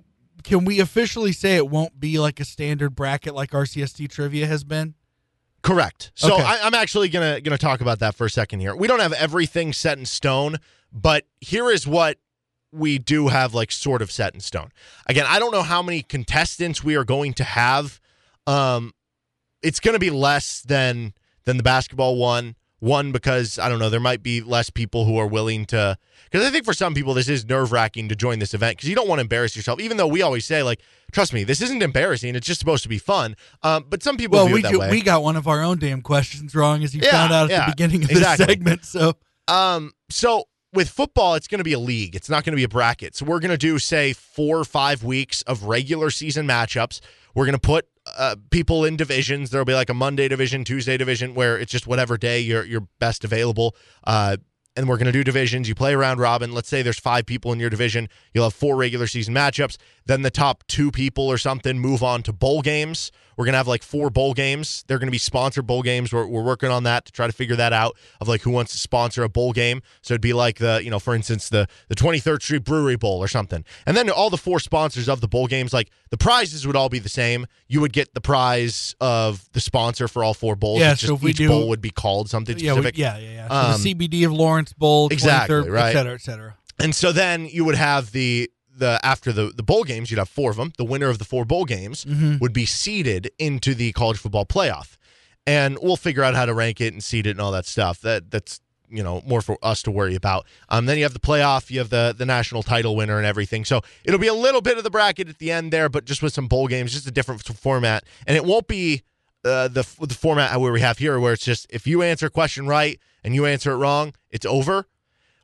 can we officially say it won't be like a standard bracket like RCST trivia has been. Correct. So Okay. I, I'm actually gonna gonna talk about that for a second here. We don't have everything set in stone, but here is what we do have like sort of set in stone. Again, I don't know how many contestants we are going to have um it's going to be less than than the basketball one. One because I don't know, there might be less people who are willing to. Because I think for some people this is nerve wracking to join this event because you don't want to embarrass yourself. Even though we always say like, trust me, this isn't embarrassing. It's just supposed to be fun. Um, but some people Well, we it that do, way. we got one of our own damn questions wrong, as you Yeah, found out at yeah, the beginning of exactly. the segment. So Um, so with football, it's going to be a league. It's not going to be a bracket. So we're going to do, say, four or five weeks of regular season matchups. We're going to put uh, people in divisions. There'll be like a Monday division, Tuesday division, where it's just whatever day you're you're best available. Uh, and we're going to do divisions. You play around robin. Let's say there's five people in your division. You'll have four regular season matchups. Then the top two people or something move on to bowl games. We're going to have like four bowl games. They're going to be sponsored bowl games. We're, we're working on that to try to figure that out of like who wants to sponsor a bowl game. So it'd be like the, you know, for instance, the, the 23rd Street Brewery Bowl or something. And then all the four sponsors of the bowl games, like the prizes would all be the same. You would get the prize of the sponsor for all four bowls. Yeah, so just if we each do- bowl would be called something yeah, we, specific. yeah, yeah, yeah. So Um, the CBD of Lawrence Bowl, 23rd, exactly, right. et cetera, et cetera. And so then you would have the the after the the bowl games, you'd have four of them. The winner of the four bowl games Mhm. would be seeded into the college football playoff, and we'll figure out how to rank it and seed it and all that stuff. That that's you know more for us to worry about. Um, then you have the playoff, you have the the national title winner and everything. So it'll be a little bit of the bracket at the end there, but just with some bowl games, just a different format, and it won't be. Uh, the the format where we have here, where it's just if you answer a question right and you answer it wrong, it's over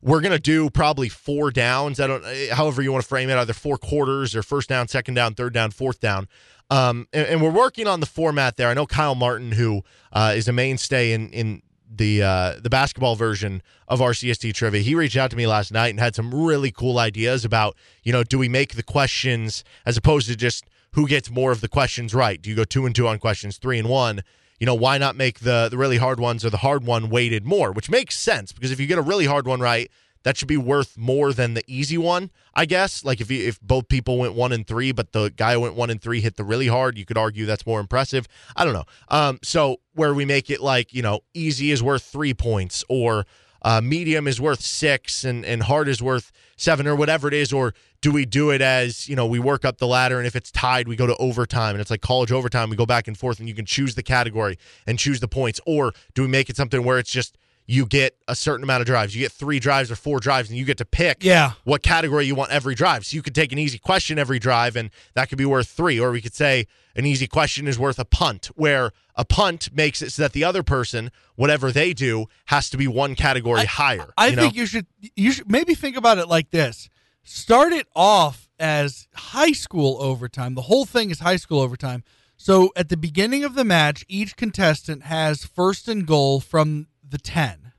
we're gonna do probably four downs. I don't, eh, however you want to frame it, either four quarters or first down, second down, third down, fourth down. Um, and, and we're working on the format there. I know Kyle Martin, who uh, is a mainstay in in the uh, the basketball version of RCST trivia. He reached out to me last night and had some really cool ideas about, you know, do we make the questions as opposed to just who gets more of the questions right? Do you go two and two on questions, three and one? You know, why not make the the really hard ones or the hard one weighted more? Which makes sense because if you get a really hard one right, that should be worth more than the easy one, I guess. Like if you, if both people went one and three, but the guy who went one and three hit the really hard, you could argue that's more impressive. I don't know. Um, so where we make it like you know, easy is worth three points, or uh, medium is worth six, and and hard is worth seven, or whatever it is, or do we do it as you know we work up the ladder and if it's tied we go to overtime. And it's like college overtime we go back and forth and you can choose the category and choose the points. Or do we make it something where it's just you get a certain amount of drives you get three drives or four drives and you get to pick Yeah. what category you want every drive so you could take an easy question every drive and that could be worth three or we could say an easy question is worth a punt where a punt makes it so that the other person whatever they do has to be one category higher I you know? think you should you should maybe think about it like this. Start it off as high school overtime. The whole thing is high school overtime. So at the beginning of the match, each contestant has first and goal from the 10,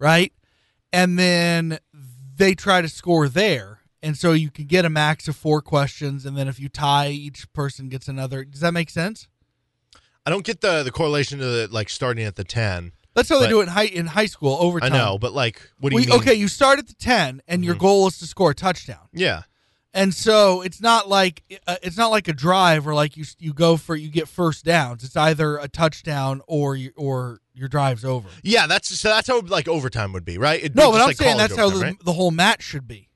right? And then they try to score there. And so you can get a max of four questions. And then if you tie, each person gets another. Does that make sense? I don't get the the correlation to the like starting at the 10 That's how they do it in high in high school I overtime. know, but like, what do you We- mean? Mm-hmm. Okay, you start at the 10 and your goal is to score a touchdown. Yeah. And so it's not like uh, it's not like a drive where like you you go for you get first downs. It's either a touchdown or you, or your drive's over. Yeah, that's so that's how like overtime would be, right? It'd No, be but I'm like saying that's how the, right? the whole match should be.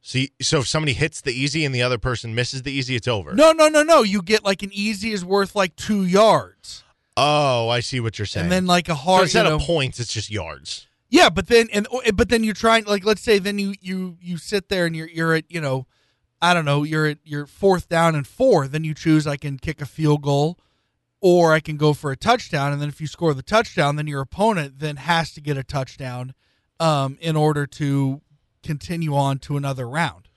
So, you- so if somebody hits the easy and the other person misses the easy, it's over. No, no, no, no. You get like an easy is worth like two yards, Oh, I see what you're saying. and then like a so hard. instead you know, of points, it's just yards. Yeah, but then and but then you're trying like let's say then you you you sit there and you're you're at you know I don't know you're at your fourth down and four. Then you choose I can kick a field goal, or I can go for a touchdown. And then if you score the touchdown, then your opponent then has to get a touchdown, um, in order to continue on to another round.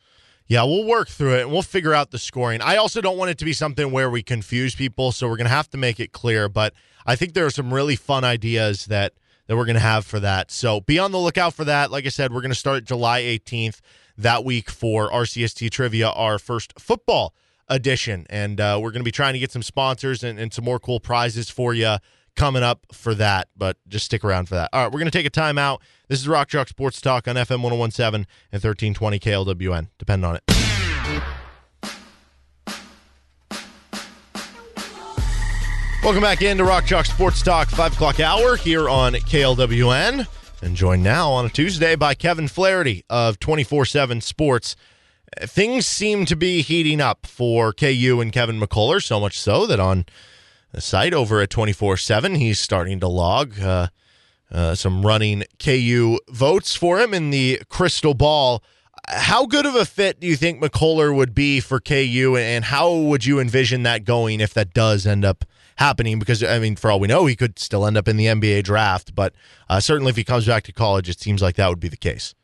Yeah, we'll work through it and we'll figure out the scoring. I also don't want it to be something where we confuse people, so we're going to have to make it clear. But I think there are some really fun ideas that that we're going to have for that. So be on the lookout for that. Like I said, we're going to start July 18th that week for RCST Trivia, our first football edition, and uh, we're going to be trying to get some sponsors and, and some more cool prizes for you coming up for that. But just stick around for that. All right, we're going to take a timeout. This is Rock Chalk Sports Talk on FM 1017 and 1320 KLWN. Depend on it. Welcome back into Rock Chalk Sports Talk, 5 o'clock hour here on KLWN. And joined now on a Tuesday by Kevin Flaherty of 24 7 Sports. Things seem to be heating up for KU and Kevin McCullar, so much so that on the site over at 24 7. He's starting to log uh, uh, some running KU votes for him in the crystal ball. How good of a fit do you think McCullar would be for KU, and how would you envision that going if that does end up happening? Because, I mean, for all we know, he could still end up in the NBA draft, but uh, certainly if he comes back to college, it seems like that would be the case.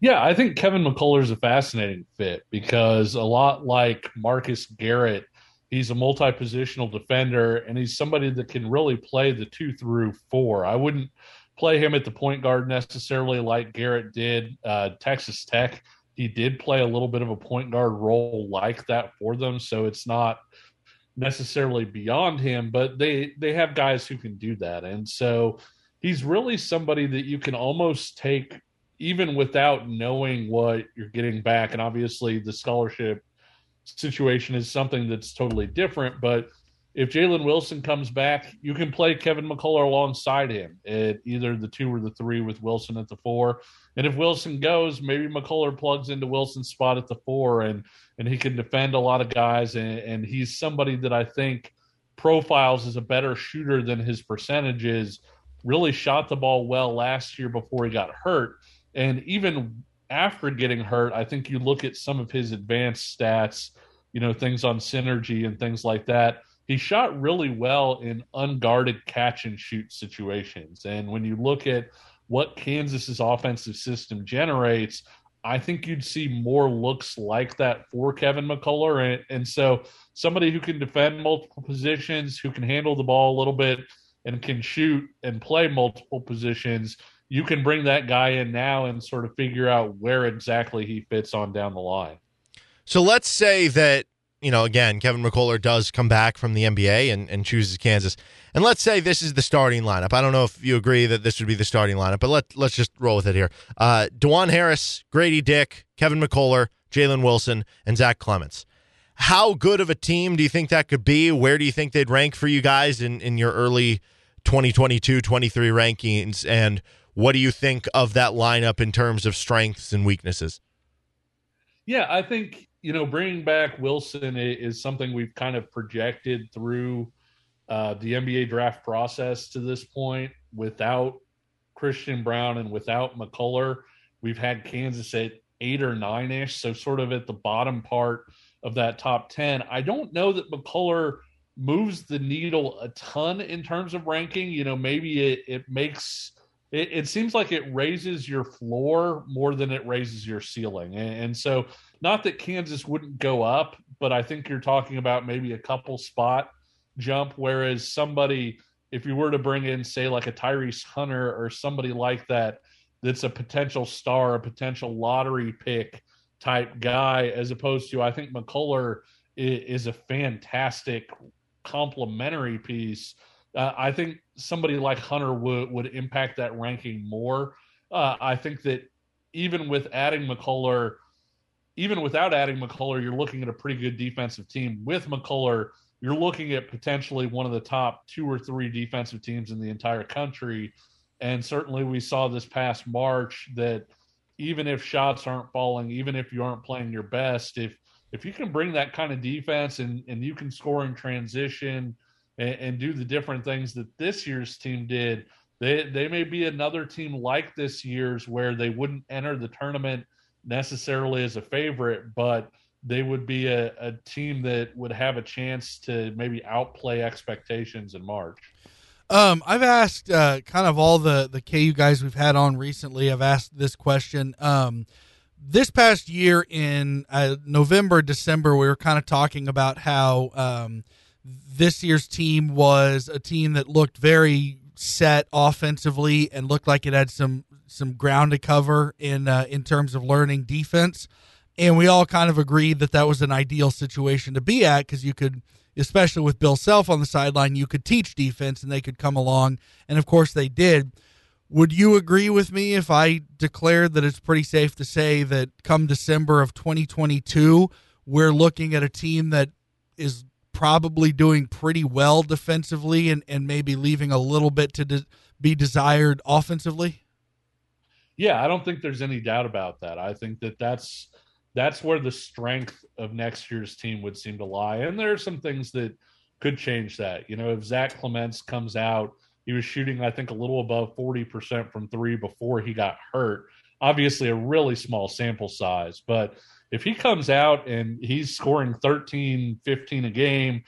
Yeah, I think Kevin McCullar is a fascinating fit because a lot like Marcus Garrett, he's a multi-positional defender and he's somebody that can really play the two through four. I wouldn't play him at the point guard necessarily like Garrett did. Uh, Texas Tech, he did play a little bit of a point guard role like that for them, so it's not necessarily beyond him, but they they have guys who can do that, and so he's really somebody that you can almost take even without knowing what you're getting back. And obviously, the scholarship situation is something that's totally different. But if Jalen Wilson comes back, you can play Kevin McCullar alongside him at either the two or the three with Wilson at the four. And if Wilson goes, maybe McCullar plugs into Wilson's spot at the four and and he can defend a lot of guys. And, and he's somebody that I think profiles as a better shooter than his percentages. Really shot the ball well last year before he got hurt and even after getting hurt, I think you look at some of his advanced stats, you know, things on synergy and things like that. He shot really well in unguarded catch and shoot situations. And when you look at what Kansas's offensive system generates, I think you'd see more looks like that for Kevin McCullar. And, and so somebody who can defend multiple positions, who can handle the ball a little bit, and can shoot and play multiple positions you can bring that guy in now and sort of figure out where exactly he fits on down the line. So let's say that, you know, again, Kevin McCullar does come back from the NBA and, and chooses Kansas. And let's say this is the starting lineup. I don't know if you agree that this would be the starting lineup, but let, let's just roll with it here. Uh, Dajuan Harris, Grady Dick, Kevin McCullar, Jalen Wilson, and Zach Clemence. How good of a team do you think that could be? Where do you think they'd rank for you guys in, in your early 2022 23 rankings? And what do you think of that lineup in terms of strengths and weaknesses? Yeah, I think you know bringing back Wilson is something we've kind of projected through uh, the NBA draft process to this point. Without Christian Braun and without McCullar, we've had Kansas at eight or nine ish, so sort of at the bottom part of that top ten. I don't know that McCullar moves the needle a ton in terms of ranking. You know, maybe it, it makes it, it, seems like it raises your floor more than it raises your ceiling. And, and, so, not that Kansas wouldn't go up, but I think you're talking about maybe a couple spot jump. Whereas somebody, if you were to bring in, say, like a Tyrese Hunter or somebody like that, that's a potential star, a potential lottery pick type guy, as opposed to, I think McCullar is, a fantastic complementary piece uh, I think somebody like Hunter would would impact that ranking more. Uh, I think that even with adding McCullar, even without adding McCullar, you're looking at a pretty good defensive team. With McCullar, you're looking at potentially one of the top two or three defensive teams in the entire country. And certainly, we saw this past March that even if shots aren't falling, even if you aren't playing your best, if if you can bring that kind of defense and and you can score in transition and, and do the different things that this year's team did, they they may be another team like this year's where they wouldn't enter the tournament necessarily as a favorite, but they would be a, a team that would have a chance to maybe outplay expectations in March. Um, I've asked uh, kind of all the the KU guys we've had on recently. I've asked this question. Um, this past year in uh, November, December, we were kind of talking about how um, this year's team was a team that looked very set offensively and looked like it had some some ground to cover in uh, in terms of learning defense. And we all kind of agreed that that was an ideal situation to be at because you could, especially with Bill Self on the sideline, you could teach defense and they could come along. And of course they did. Would you agree with me if I declared that it's pretty safe to say that come December of 2022, we're looking at a team that is probably doing pretty well defensively and, and maybe leaving a little bit to de- be desired offensively? Yeah, I don't think there's any doubt about that. I think that that's that's where the strength of next year's team would seem to lie. And there are some things that could change that. You know, if Zach Clemence comes out, he was shooting, I think, a little above 40% from three before he got hurt. Obviously, a really small sample size, but if he comes out and he's scoring 13, 15 a game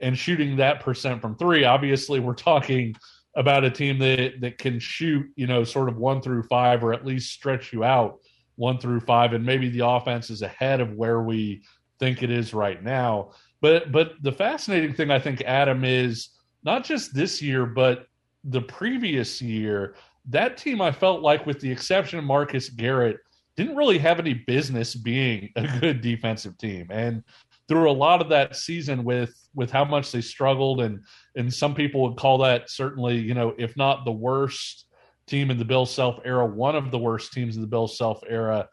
and shooting that percent from three, obviously, we're talking about a team that, that can shoot, you know, sort of one through five or at least stretch you out one through five. And maybe the offense is ahead of where we think it is right now. But but the fascinating thing I think Adam is not just this year, but the previous year, that team I felt like, with the exception of Marcus Garrett, didn't really have any business being a good defensive team. And through a lot of that season with with how much they struggled. And and some people would call that certainly, you know, if not the worst team in the Bill Self era, one of the worst teams in the Bill Self era.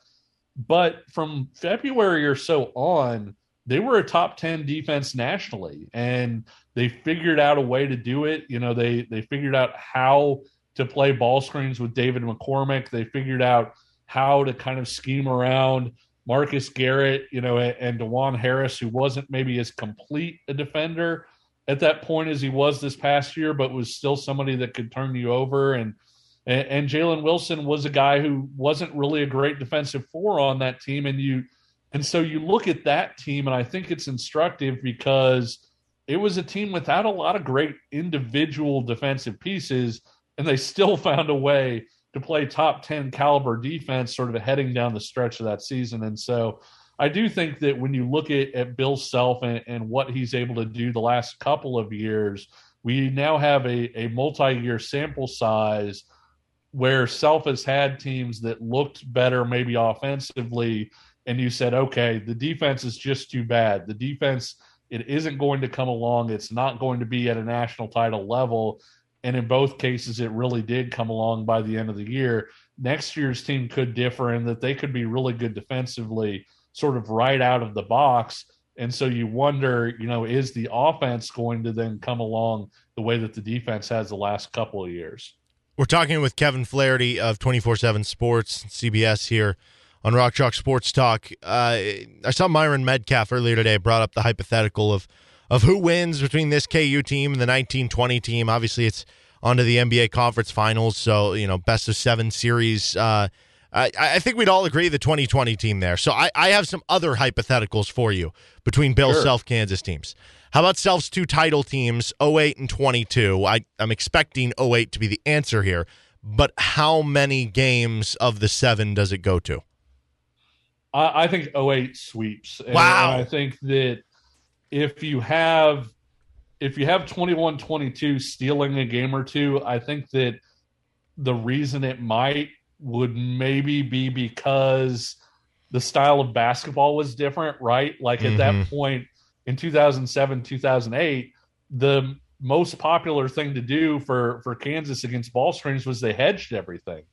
But from February or so on, they were a top 10 defense nationally and they figured out a way to do it. You know they they figured out how to play ball screens with david mccormack they figured out how to kind of scheme around marcus garrett you know and dajuan harris who wasn't maybe as complete a defender at that point as he was this past year but was still somebody that could turn you over. And and, and jalen wilson was a guy who wasn't really a great defensive four on that team. And you and so you look at that team, and I think it's instructive because it was a team without a lot of great individual defensive pieces, and they still found a way to play top 10 caliber defense sort of heading down the stretch of that season. And so I do think that when you look at, at Bill Self and, and what he's able to do the last couple of years, we now have a, a multi year sample size where Self has had teams that looked better, maybe offensively and you said, okay, the defense is just too bad. The defense, it isn't going to come along. It's not going to be at a national title level. And in both cases, it really did come along by the end of the year. Next year's team could differ in that they could be really good defensively, sort of right out of the box. And so you wonder, you know, is the offense going to then come along the way that the defense has the last couple of years? We're talking with Kevin Flaherty of 24 7 Sports, CBS here on Rock Chalk Sports Talk. Uh, I saw Myron Medcalf earlier today brought up the hypothetical of of who wins between this KU team and the 1920 team. Obviously, it's onto the NBA Conference Finals, so you know best of seven series. Uh, I, I, think we'd all agree the 2020 team there. So I, I have some other hypotheticals for you between Bill sure. Self Kansas teams. How about Self's two title teams, 08 and 22? I, I'm expecting 08 to be the answer here, but how many games of the seven does it go to? I, I think 08 sweeps. And, wow. And I think that if you have if you have 21 22 stealing a game or two, I think that the reason it might would maybe be because the style of basketball was different, right? Like at mm-hmm. that point in 2007, 2008, the most popular thing to do for for Kansas against ball screens was they hedged everything.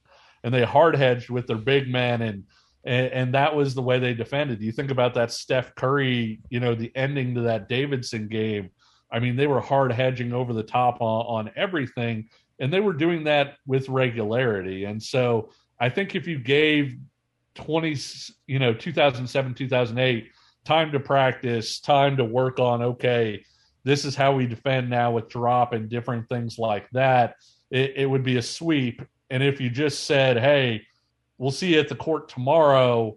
And they hard hedged with their big men and and, and, that was the way they defended. You think about that Steph Curry, you know, the ending to that Davidson game. I mean, they were hard hedging over the top on, on everything, and they were doing that with regularity. And so I think if you gave 20, you know, 2007, 2008 time to practice, time to work on, okay, this is how we defend now with drop and different things like that, it, it would be a sweep. And if you just said, hey, we'll see you at the court tomorrow.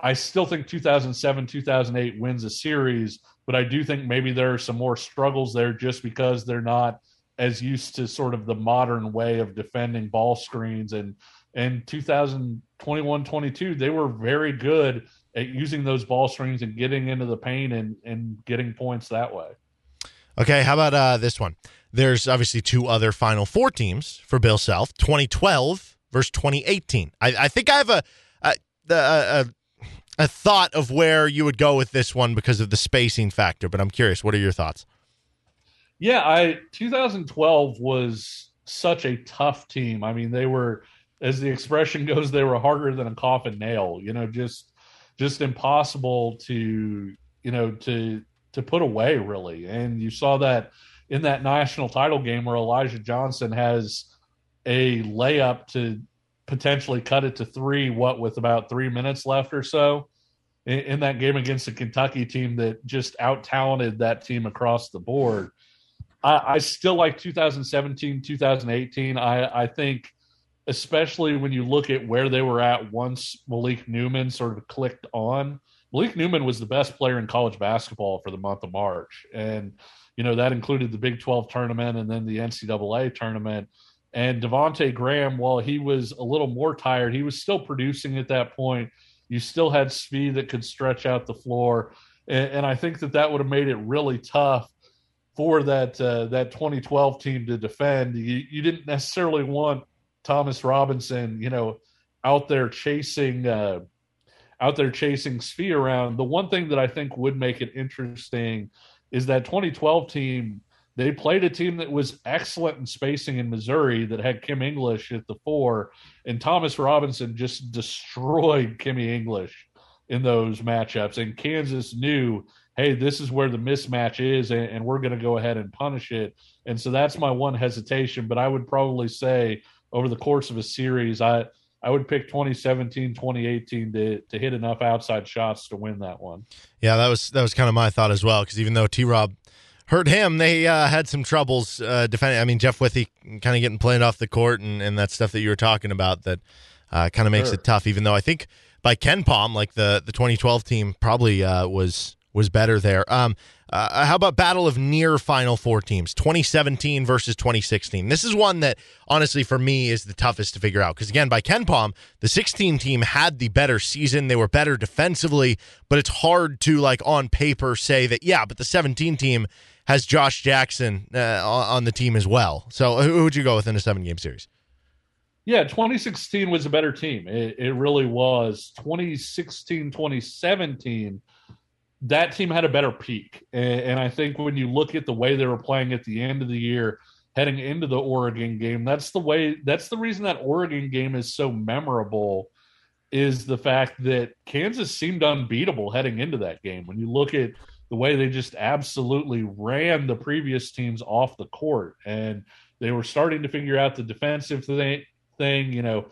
I still think 2007, 2008 wins a series, but I do think maybe there are some more struggles there just because they're not as used to sort of the modern way of defending ball screens. And in 2021, 22, they were very good at using those ball screens and getting into the paint and, and getting points that way. Okay, how about uh, this one? There's obviously two other Final Four teams for Bill Self. 2012 versus 2018. I, I think I have a a, a a thought of where you would go with this one because of the spacing factor, but I'm curious. What are your thoughts? Yeah, I 2012 was such a tough team. I mean, they were, as the expression goes, they were harder than a coffin nail. You know, just just impossible to you know to to put away really. And you saw that in that national title game where Elijah Johnson has a layup to potentially cut it to three, what with about three minutes left or so. in, in that game against the Kentucky team that just out talented that team across the board. I, I still like 2017, 2018. I, I think, especially when you look at where they were at once Malik Newman sort of clicked on. Malik Newman was the best player in college basketball for the month of March. And, you know, that included the Big 12 tournament and then the NCAA tournament. And Devonte Graham, while he was a little more tired, he was still producing at that point. You still had speed that could stretch out the floor. And, and I think that that would have made it really tough for that uh, that 2012 team to defend. You, you didn't necessarily want Thomas Robinson, you know, out there chasing uh, out there chasing Svi around. The one thing that I think would make it interesting is that 2012 team. They played a team that was excellent in spacing in Missouri that had Kim English at the four, and Thomas Robinson just destroyed Kimmy English in those matchups. And Kansas knew, hey, this is where the mismatch is, and, and we're going to go ahead and punish it. And so that's my one hesitation. But I would probably say over the course of a series, I I would pick 2017, 2018 to to hit enough outside shots to win that one. Yeah, that was that was kind of my thought as well. Because even though T. Rob hurt him, they uh, had some troubles uh, defending. I mean, Jeff Withey kind of getting played off the court and, and that stuff that you were talking about that uh, kind of makes Sure. it tough. Even though I think by KenPom, like the the 2012 team, probably uh, was was better there. Um, uh, how about battle of near Final Four teams, 2017 versus 2016? This is one that honestly for me is the toughest to figure out because again, by KenPom, the 16 team had the better season. They were better defensively, but it's hard to like on paper say that yeah, but the 17 team has Josh Jackson uh, on the team as well. So who would you go with in a seven game series? Yeah, 2016 was a better team. It, it really was. 2016, 2017, that team had a better peak. And, and I think when you look at the way they were playing at the end of the year, heading into the Oregon game, that's the way, that's the reason that Oregon game is so memorable is the fact that Kansas seemed unbeatable heading into that game. When you look at the way they just absolutely ran the previous teams off the court and they were starting to figure out the defensive thing, thing you know,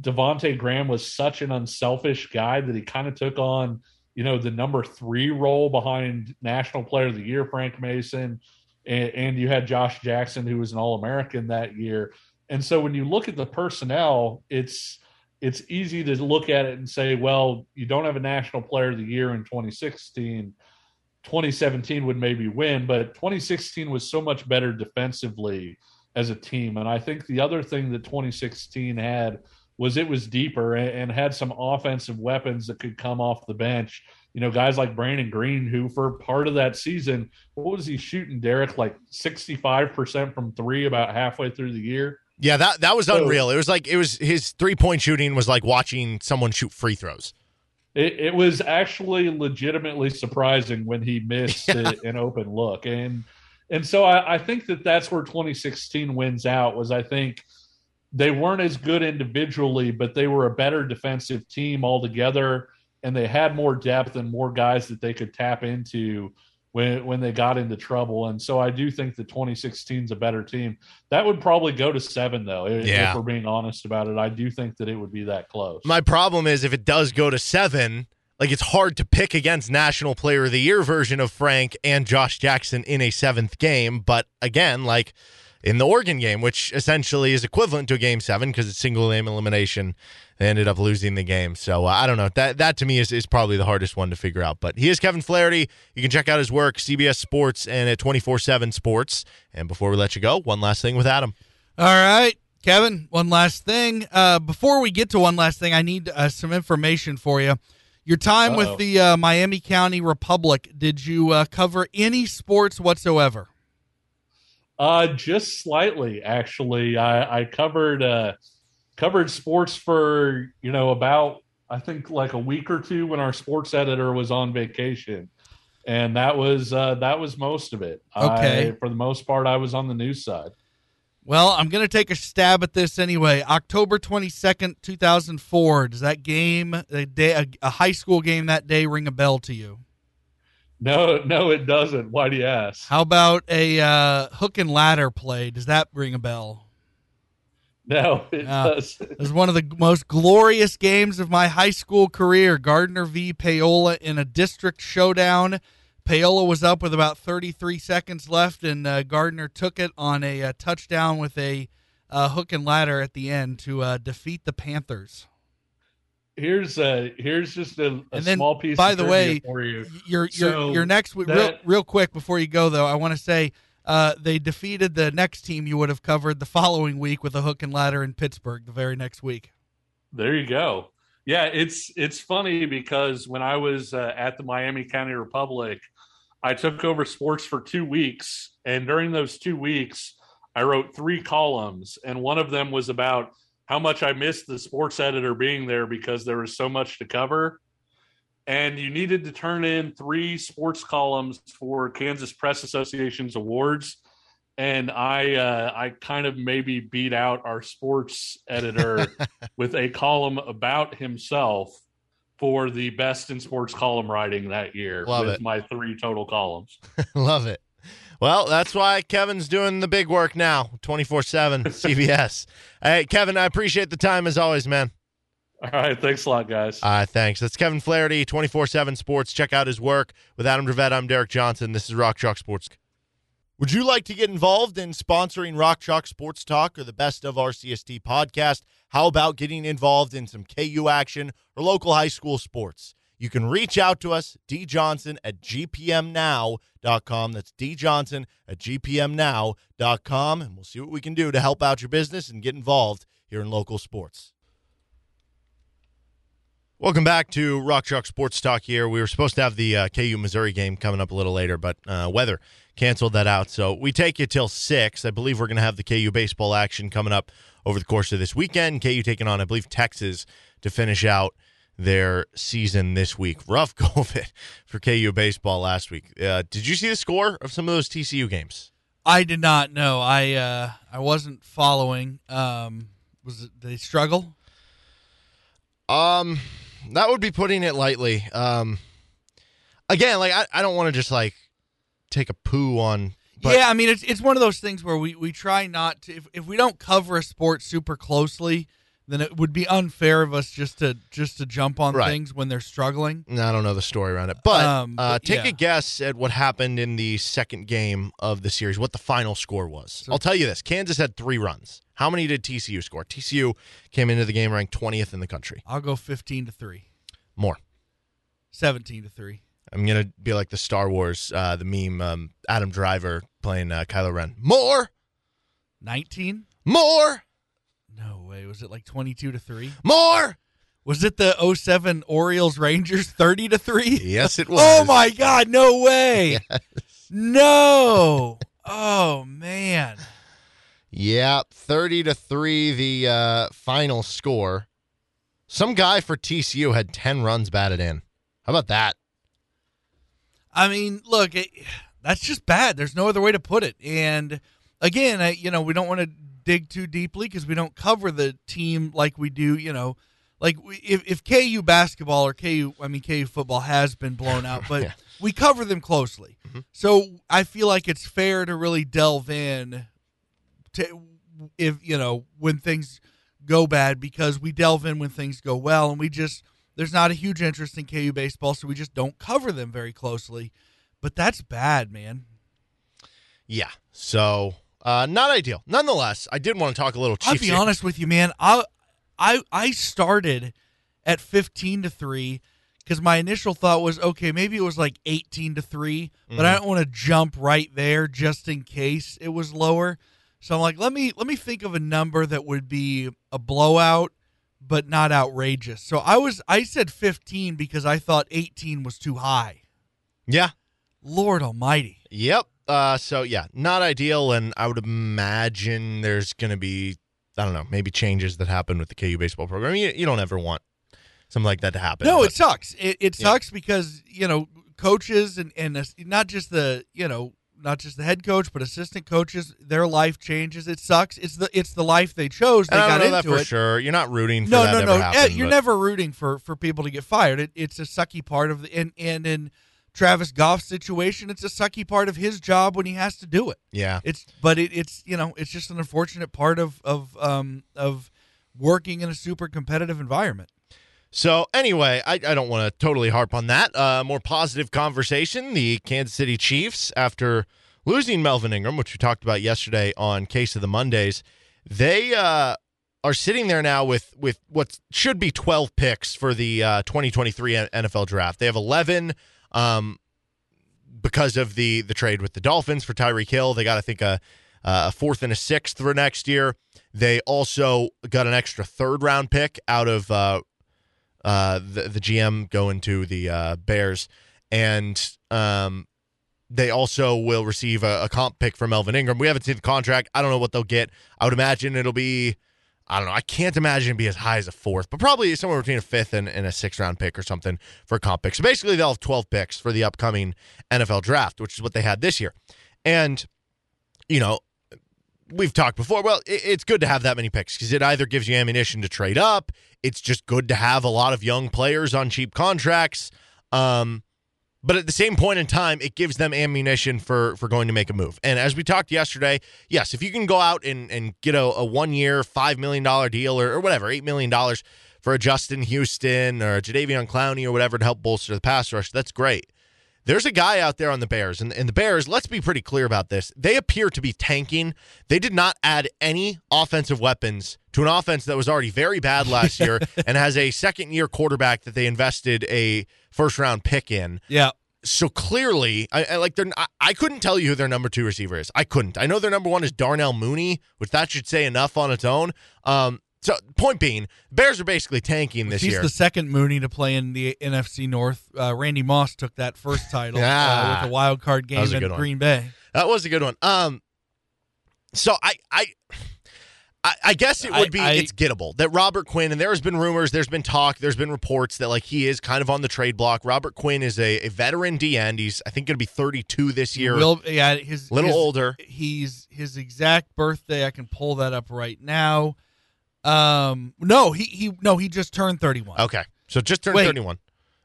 Devonte Graham was such an unselfish guy that he kind of took on, you know, the number three role behind National Player of the Year, Frank Mason, and, and you had Josh Jackson, who was an All American that year. And so when you look at the personnel, it's it's easy to look at it and say, well, you don't have a National Player of the Year in 2016. 2017 would maybe win, but 2016 was so much better defensively as a team. And I think the other thing that 2016 had was it was deeper and, and had some offensive weapons that could come off the bench. You know, guys like Brannen Greene, who for part of that season, what was he shooting, Derek? Like 65% from three about halfway through the year. Yeah, that that was So- unreal. It was like it was his three point shooting was like watching someone shoot free throws. It, it was actually legitimately surprising when he missed a- an open look, and and so I, I think that that's where 2016 wins out. Was I think they weren't as good individually, but they were a better defensive team altogether, and they had more depth and more guys that they could tap into when when they got into trouble. And so I do think that 2016 is a better team. That would probably go to seven though. If, Yeah. if we're being honest about it, I do think that it would be that close. My problem is if it does go to seven, like it's hard to pick against National Player of the Year version of Frank and Josh Jackson in a seventh game. But again, like in the Oregon game, which essentially is equivalent to a game seven because it's single game elimination, they ended up losing the game. So uh, I don't know. That that to me is, is probably the hardest one to figure out. But he is Kevin Flaherty. You can check out his work, CBS Sports and at 24 7 Sports. And before we let you go, one last thing with Adam. All right, Kevin. One last thing. Uh, before we get to one last thing, I need uh, some information for you. Your time Uh-oh. with the uh, Miami County Republic. Did you uh, cover any sports whatsoever? Uh, just slightly, actually. I, I covered uh, covered sports for you know about I think like a week or two when our sports editor was on vacation, and that was uh, that was most of it. Okay. I, for the most part, I was on the news side. Well, I'm going to take a stab at this anyway. October 22nd, 2004. Does that game, a, day, a, a high school game that day, ring a bell to you? No, no, it doesn't. Why do you ask? How about a uh, hook and ladder play? Does that ring a bell? No, it Uh, does. It was one of the most glorious games of my high school career. Gardner v. Paola in a district showdown. Paola was up with about 33 seconds left, and uh, Gardner took it on a, uh touchdown with a uh, hook and ladder at the end to uh, defeat the Panthers. Here's uh here's just a, a then, small piece. by of the way, for you. Your your So your next week, real real quick before you go though, I want to say uh, they defeated the next team you would have covered the following week with a hook and ladder in Pittsburgh the very next week. There you go. Yeah, it's it's funny because when I was uh, at the Miami County Republic, I took over sports for two weeks, and during those two weeks, I wrote three columns, and one of them was about how much I missed the sports editor being there because there was so much to cover. And you needed to turn in three sports columns for Kansas Press Association's awards. And I uh, I kind of maybe beat out our sports editor with a column about himself for the best in sports column writing that year Love with it. my three total columns. Love it. Well, that's why Kevin's doing the big work now, 24 7 CBS. Hey, Kevin, I appreciate the time as always, man. All right, thanks a lot, guys. Uh, thanks. That's Kevin Flaherty, 24 7 Sports. Check out his work. With Adam Dravetta, I'm Derek Johnson. This is Rock Chalk Sports. Would you like to get involved in sponsoring Rock Chalk Sports Talk or the Best of RCST podcast? How about getting involved in some KU action or local high school sports? You can reach out to us, djohnson at gpmnow.com. That's djohnson at gpmnow.com, and we'll see what we can do to help out your business and get involved here in local sports. Welcome back to Rock Chalk Sports Talk here. We were supposed to have the uh, KU Missouri game coming up a little later, but uh, weather canceled that out. So we take you till 6. I believe we're going to have the KU baseball action coming up over the course of this weekend. KU taking on, I believe, Texas to finish out their season this week. Rough go of it for KU baseball last week. Uh, did you see the score of some of those TCU games? I did not know. I uh, I wasn't following. Um, was it, they struggle? Um, that would be putting it lightly. Um, again, like I, I don't want to just like take a poo on. But yeah, I mean it's it's one of those things where we, we try not to if, if we don't cover a sport super closely, then it would be unfair of us just to just to jump on Right. things when they're struggling. I don't know the story around it, but, Um, uh, take yeah. a guess at what happened in the second game of the series. What the final score was? I'll tell you this: Kansas had three runs. How many did TCU score? TCU came into the game ranked twentieth in the country. I'll go fifteen to three. More. Seventeen to three. I'm gonna be like the Star Wars, uh, the meme, um, Adam Driver playing uh, Kylo Ren. More, Nineteen? more, way. Was it like twenty two to three? more. Was it the 07 Orioles Rangers 30 to 3? Yes, it was. Oh my god, no way. No. Oh man. Yeah, 30 to 3 the uh, final score. Some guy for TCU had 10 runs batted in. How about that? I mean, look, it, that's just bad. There's no other way to put it. And again, I, you know, we don't want to dig too deeply because we don't cover the team like we do. You know, like we, if if KU basketball or KU, I mean KU football has been blown out, but Yeah. we cover them closely. Mm-hmm. So I feel like it's fair to really delve in to if you know when things go bad because we delve in when things go well, and we just there's not a huge interest in KU baseball, so we just don't cover them very closely. But that's bad, man. Yeah. So, uh, not ideal. Nonetheless, I did want to talk a little I'll be here. honest with you, man. I I I started at 15 to 3 cuz my initial thought was okay, maybe it was like 18 to 3, but I don't want to jump right there just in case it was lower. So I'm like, let me let me think of a number that would be a blowout but not outrageous. So I was I said 15 because I thought 18 was too high. Yeah. Lord almighty. Yep. Uh, so, yeah, not ideal. And I would imagine there's going to be, I don't know, maybe changes that happen with the KU baseball program. You, you don't ever want something like that to happen. No, but- it sucks. It, it Yeah. sucks because you know coaches and and not just the you know not just the head coach but assistant coaches their life changes. It sucks. It's the it's the life they chose. They I got don't know that into for it. sure. You're not rooting for No, that no, no. Eh, happen, You're but- never rooting for for people to get fired. It, it's a sucky part of the and and in Travis Goff situation, it's a sucky part of his job when he has to do it. Yeah. It's but it, it's you know it's just an unfortunate part of of um of working in a super competitive environment. So anyway, I, I don't want to totally harp on that. Uh, more positive conversation. The Kansas City Chiefs, after losing Melvin Ingram, which we talked about yesterday on Case of the Mondays, they uh, are sitting there now with with what should be 12 picks for the uh, 2023 NFL Draft. They have 11 um, because of the the trade with the Dolphins for Tyreek Hill. They got I think a a fourth and a sixth for next year. They also got an extra third round pick out of uh, uh, the the GM going to the uh, Bears, and um, they also will receive a, a comp pick from Melvin Ingram. We haven't seen the contract. I don't know what they'll get. I would imagine it'll be. I don't know. I can't imagine it'd be as high as a fourth, but probably somewhere between a fifth and, and a sixth round pick or something for comp picks. So basically, they'll have 12 picks for the upcoming NFL draft, which is what they had this year. And, you know, we've talked before. Well, it, it's good to have that many picks because it either gives you ammunition to trade up. It's just good to have a lot of young players on cheap contracts. Um, but at the same point in time, it gives them ammunition for for going to make a move. And as we talked yesterday, yes, if you can go out and, and get a, a one year, $5 million deal or, or whatever, $8 million for a Justin Houston or a Jadeveon Clowney or whatever to help bolster the pass rush, that's great. There's a guy out there on the Bears, and, and the Bears, let's be pretty clear about this. They appear to be tanking. They did not add any offensive weapons to an offense that was already very bad last year and has a second year quarterback that they invested a first round pick in. Yeah. So clearly, I, I like they're. I, I couldn't tell you who their number two receiver is. I couldn't. I know their number one is Darnell Mooney, which that should say enough on its own. Um, so point being, Bears are basically tanking this He's year. He's the second Mooney to play in the NFC North. Uh, Randy Moss took that first title Ah. uh, with a wild card game in. Green Bay. That was a good one. Um, so I, I, I, I guess it would I- be I- it's gettable that Robert Quinn and there has been rumors, there's been talk, there's been reports that like he is kind of on the trade block. Robert Quinn is a, a veteran D end. He's I think going to be 32 this year. Will yeah, his Little his- older. He's his exact birthday. I can pull that up right now. Um, no, he he no, he just turned thirty one. okay, so just turned Wait. 31.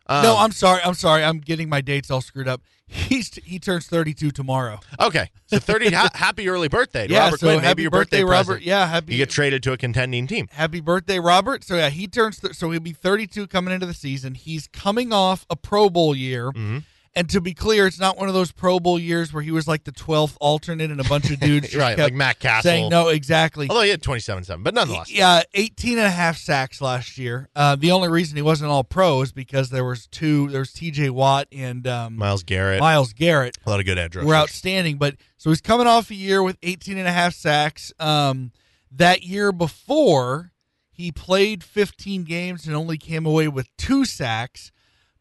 Um, no, I'm sorry. I'm sorry. I'm getting my dates all screwed up. He's he turns 32 tomorrow. okay. So 30. ha- happy early birthday, to Yeah, Robert so Quinn. Happy your birthday, birthday, Robert. present. Yeah, happy You get traded to a contending team. happy birthday, Robert. So yeah, he turns th- so he'll be 32 coming into the season. He's coming off a Pro Bowl year. Mhm. And to be clear, it's not one of those Pro Bowl years where he was like the 12th alternate and a bunch of dudes right, like Matt Castle. saying no exactly. Although he had 27-7, but nonetheless. Yeah, 18 and a half sacks last year. Uh, the only reason he wasn't all pro is because there was two. There was T.J. Watt and um, Myles Garrett, Myles Garrett a lot of good edge rushers. were outstanding. But so he's coming off a year with 18 and a half sacks. Um, that year before, he played 15 games and only came away with two sacks.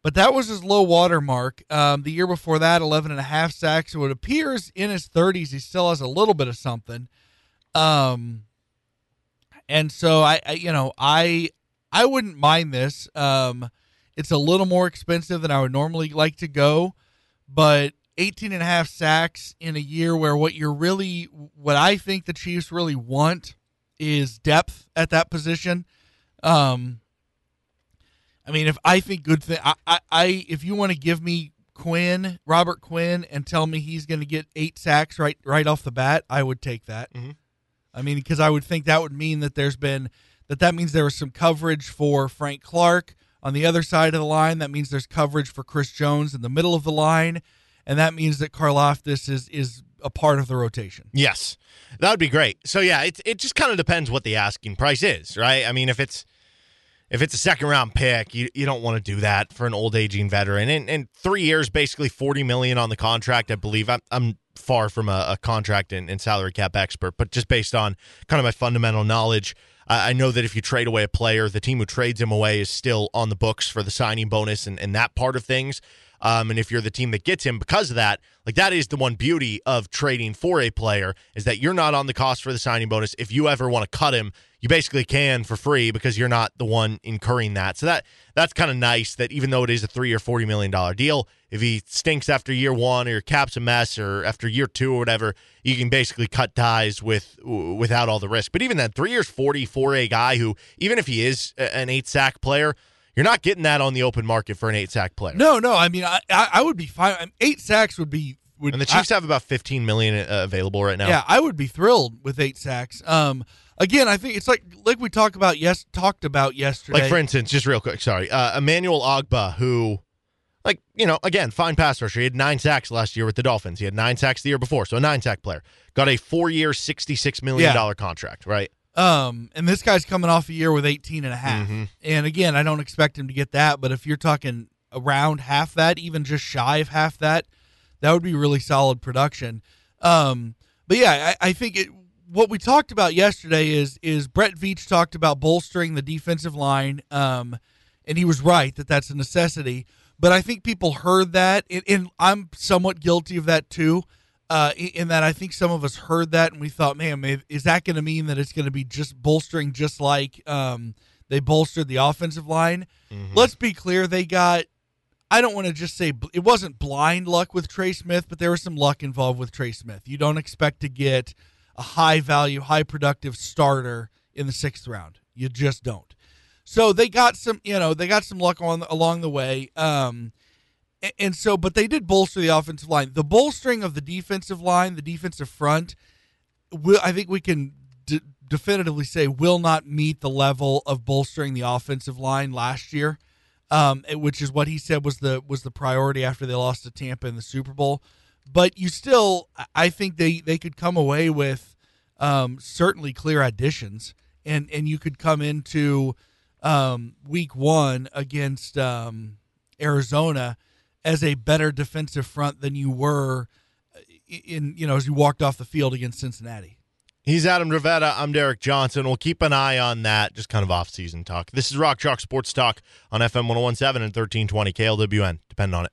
But that was his low water mark. Um, the year before that, 11 and a half sacks. So it appears in his 30s, he still has a little bit of something. Um, and so I, I you know, I I wouldn't mind this. Um, it's a little more expensive than I would normally like to go, but 18 and a half sacks in a year where what you're really what I think the Chiefs really want is depth at that position. Um I mean, if I think good thing, I, I, I if you want to give me Quinn, Robert Quinn, and tell me he's going to get eight sacks right right off the bat, I would take that. Mhm. I mean, because I would think that would mean that there's been that that means there was some coverage for Frank Clark on the other side of the line. That means there's coverage for Chris Jones in the middle of the line, and that means that Karlaftis is is a part of the rotation. Yes, that would be great. So yeah, it it just kind of depends what the asking price is, right? I mean, if it's if it's a second round pick, you, you don't want to do that for an old aging veteran. And, and three years, basically forty million on the contract, I believe. I'm, I'm far from a, a contract and, and salary cap expert, but just based on kind of my fundamental knowledge, I I know that if you trade away a player, the team who trades him away is still on the books for the signing bonus and, and that part of things. Um, and if you're the team that gets him because of that, like that is the one beauty of trading for a player is that you're not on the cost for the signing bonus. If you ever want to cut him, you basically can for free because you're not the one incurring that. So that that's kind of nice that even though it is a three or forty million dollar deal, if he stinks after year one or your cap's a mess or after year two or whatever, you can basically cut ties with without all the risk. But even then, three years forty for a guy who even if he is an eight sack player, You're not getting that on the open market for an eight sack player. No, no. I mean, I I, I would be fine. Eight sacks would be would. And the Chiefs I, have about 15 million uh, available right now. Yeah, I would be thrilled with eight sacks. Um, again, I think it's like like we talked about yes talked about yesterday. Like for instance, just real quick, sorry, uh, Emmanuel Ogbah, who, like you know, again, fine pass rusher. He had nine sacks last year with the Dolphins. He had nine sacks the year before, so a nine sack player got a four year, 66 million dollar yeah. contract, right? Um, and this guy's coming off a year with 18 and a half. Mm-hmm. And again, I don't expect him to get that, but if you're talking around half that, even just shy of half that, that would be really solid production. Um, but yeah, I, I think it, what we talked about yesterday is is Brett Veach talked about bolstering the defensive line, um, and he was right that that's a necessity. But I think people heard that, and, and I'm somewhat guilty of that too. Uh, in that I think some of us heard that and we thought, man, is that going to mean that it's going to be just bolstering, just like um, they bolstered the offensive line? Mm-hmm. Let's be clear, they got. I don't want to just say it wasn't blind luck with Trey Smith, but there was some luck involved with Trey Smith. You don't expect to get a high value, high productive starter in the sixth round. You just don't. So they got some, you know, they got some luck on along the way. Um, and so, but they did bolster the offensive line. The bolstering of the defensive line, the defensive front, I think we can d- definitively say will not meet the level of bolstering the offensive line last year, um, which is what he said was the was the priority after they lost to Tampa in the Super Bowl. But you still, I think they they could come away with um, certainly clear additions, and and you could come into um, week one against um, Arizona as a better defensive front than you were in you know as you walked off the field against Cincinnati. He's Adam Dravetta. I'm Derek Johnson. We'll keep an eye on that. Just kind of off-season talk. This is Rock Chalk Sports Talk on FM 101.7 and 1320 KLWN. Depend on it.